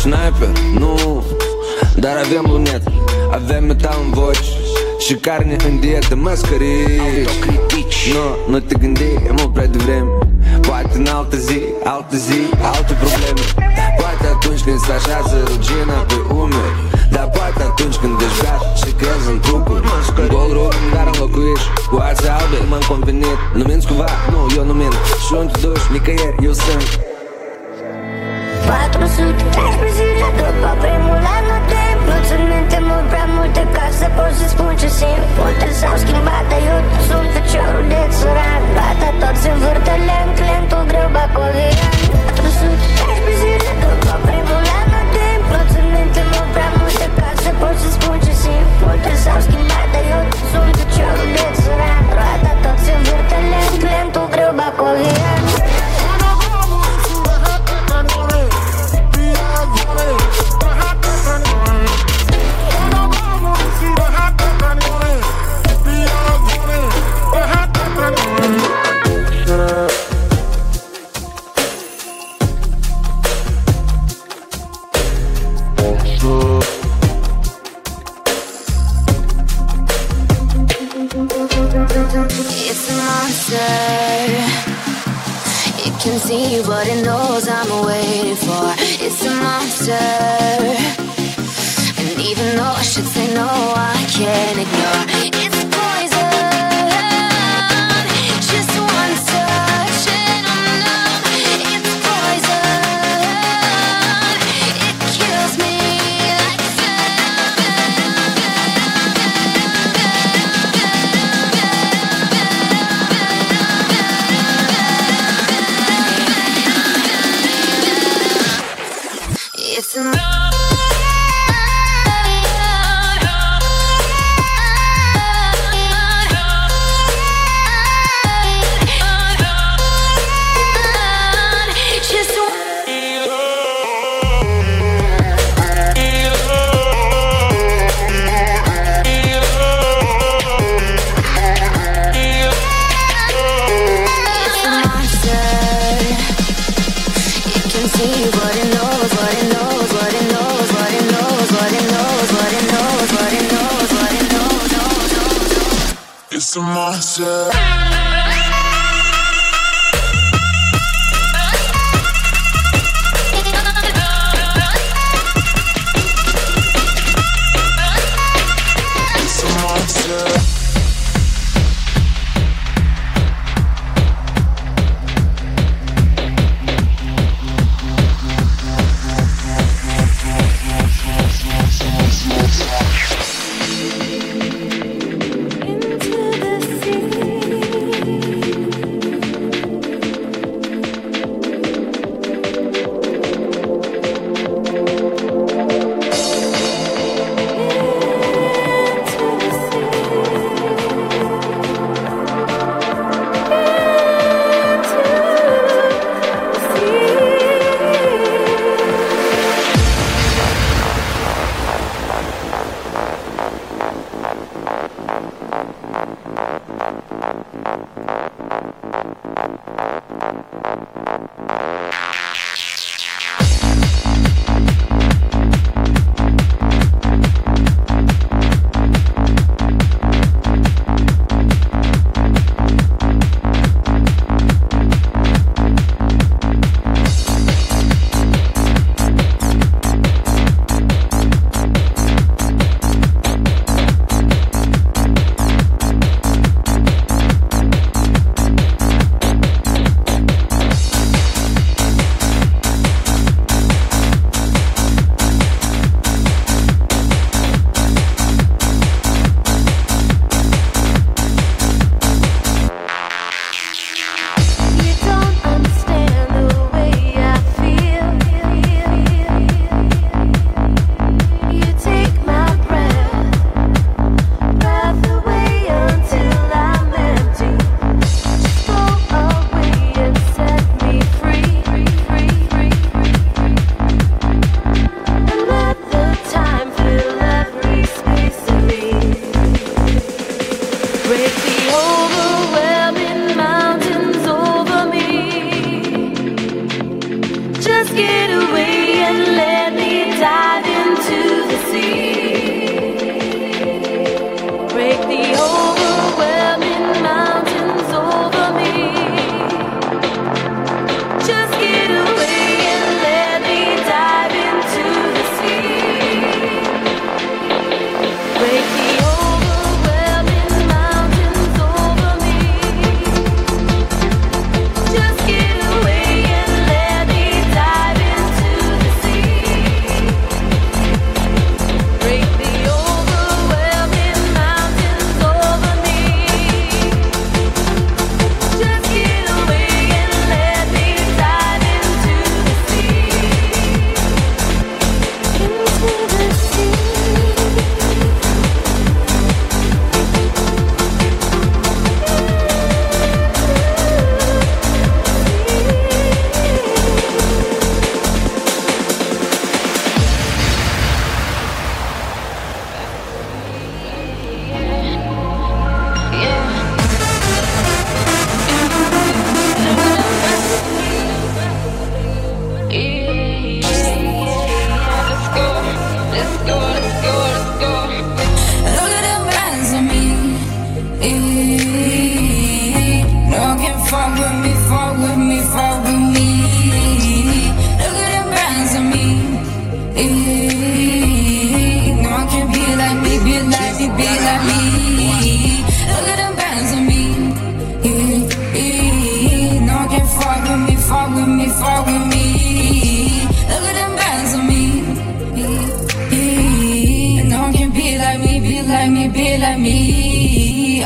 Sniper, nu Dar avem lunete Avem metal în voci Și carne în dietă, măscării. Nu, nu te gândi, e mult prea devreme. Poate în altă zi, altă zi, alte probleme atunci când se așează rugina pe umeri. Dar poate atunci când ești beat și crezi în trucuri. Un gol rup care înlocuiești cu ațe albe. M-am convenit, nu minți cumva? Nu, eu nu mint. Și unde te duci, nicăieri, eu sunt. 413 zile după primul an de timp Nu țin minte mult prea multe ca să pot să spun ce simt. Poate s-au schimbat, dar eu sunt feciorul de țăran Gata, tot se învârte lent, lentul greu bacolian 413 zile după primul an de timp. Nu țin minte mult prea multe ca să pot să spun ce simt. Poate s-au schimbat, dar eu sunt feciorul de țăran Gata, tot se învârte lent, lentul greu bacolian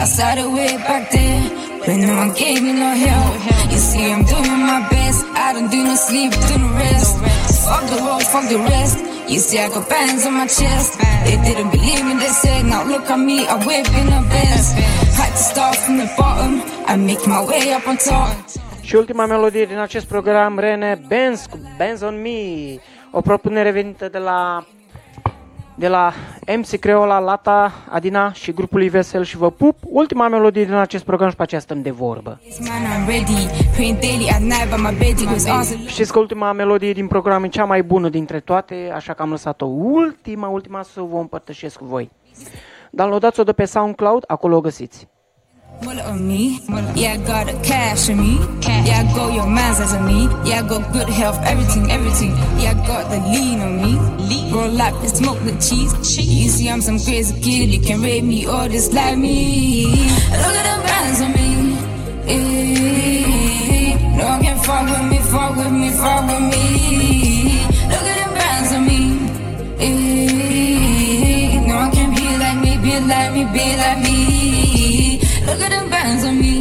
I started way back then. When no one gave me no help. You see, I'm doing my best. I don't do no sleep, do no rest. Fuck the world, fuck the rest. You see, I got bands on my chest. They didn't believe me, they said, now look at me, I'm whipping the best. Had to start from the bottom. I make my way up on top. Și ultima melodie din acest program, Rene Benz Benz on Me, o propunere venită de la de la MC Creola, Lata, Adina și grupul Vesel și vă pup. Ultima melodie din acest program și pe aceea stăm de vorbă. Man, I'm ready. Praying daily at night by my bed. He was answered. Știți că ultima melodie din program e cea mai bună dintre toate, așa că am lăsat-o ultima, ultima să vă împărtășesc cu voi. Downloadați-o de pe SoundCloud, acolo o găsiți. Mullet on me. Yeah, I got the cash on me. Yeah, I go your man's as on me. Yeah, I got good health, everything, everything. Yeah, I got the lean on me. Lean Roll up and smoke the cheese. You see, I'm some crazy kid. You can rate me or dislike me. Look at the bands on me. Eh, No one can fuck with me, fuck with me, fuck with me. Look at the bands on me. Eh, No one can be like me, be like me, be like me. Look at them bands on me.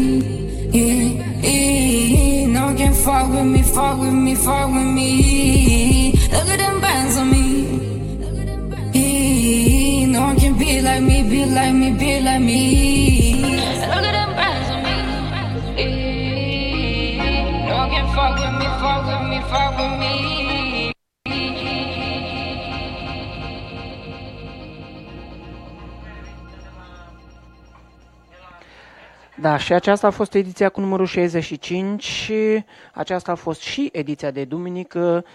Yeah, yeah. No one can fuck with me, fuck with me, fuck with me. Look at them bands on me. Yeah, no one can be like me, be like me, be like me. Look at them bands on me. Yeah, no one can fuck with me, fuck with me, fuck with me. Da, și aceasta a fost ediția cu numărul 65 și aceasta a fost și ediția de duminică,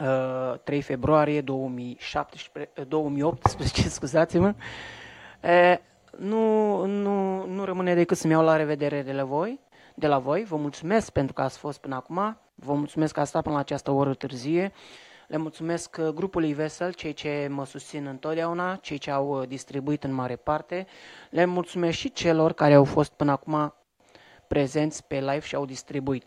uh, 3 februarie 2017, uh, 2018, scuzați-mă. E, nu, nu, nu rămâne decât să-mi iau la revedere de la voi. De la voi. Vă mulțumesc pentru că ați fost până acum. Vă mulțumesc că ați stat până la această oră târzie. Le mulțumesc uh, grupului Vesel, cei ce mă susțin întotdeauna, cei ce au uh, distribuit în mare parte. Le mulțumesc și celor care au fost până acum prezenți pe live și au distribuit.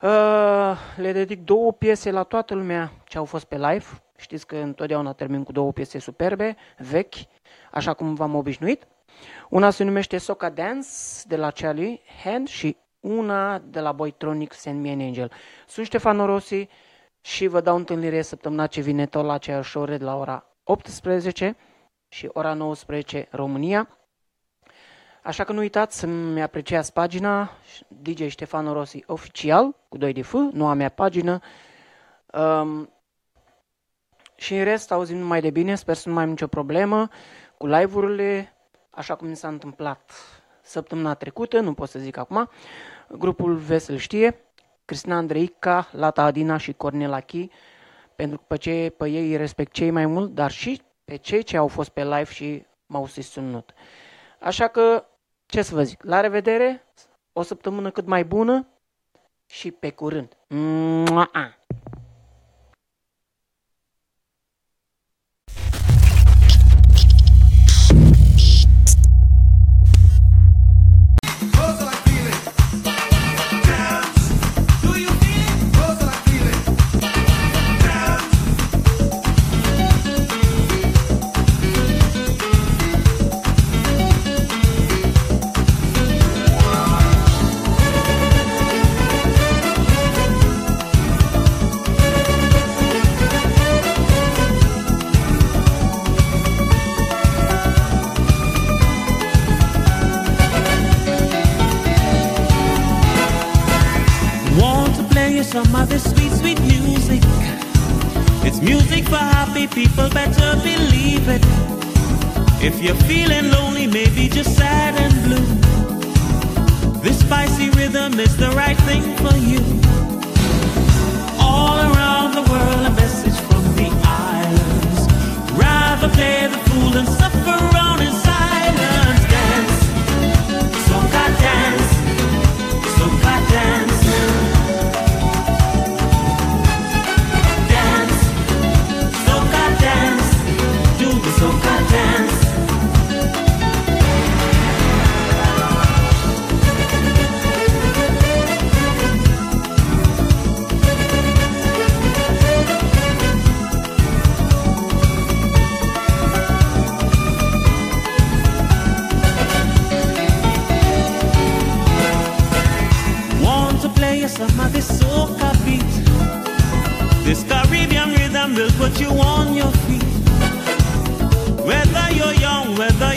Uh, le dedic două piese la toată lumea ce au fost pe live. Știți că întotdeauna termin cu două piese superbe, vechi, așa cum v-am obișnuit. Una se numește Soca Dance de la Charlie Hand și una de la Boytronic Send Me an Angel. Sunt Ștefan Rossi și vă dau întâlnire săptămâna ce vine tot la aceeași oră de la ora 18 și ora 19 România. Așa că nu uitați să-mi apreciați pagina DJ Ștefano Rossi oficial cu 2 de F, noua mea pagină. Um, și în rest auzim numai de bine, sper să nu mai am nicio problemă cu live-urile, așa cum mi s-a întâmplat săptămâna trecută, nu pot să zic acum. Grupul Vesel știe, Cristina Andreica, Lata Adina și Cornela Chi, pentru că pe, ce, pe ei îi respect cei mai mult, dar și pe cei ce au fost pe live și m-au susținut. Așa că, ce să vă zic, la revedere, o săptămână cât mai bună și pe curând. Mua! For happy people, better believe it. If you're feeling lonely, maybe just sad and blue, this spicy rhythm is the right thing for you. All around the world, a message from the islands. Rather play the fool than suffer Some this soca beat. This Caribbean rhythm will put you on your feet. Whether you're young, whether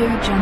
Audio Jungle.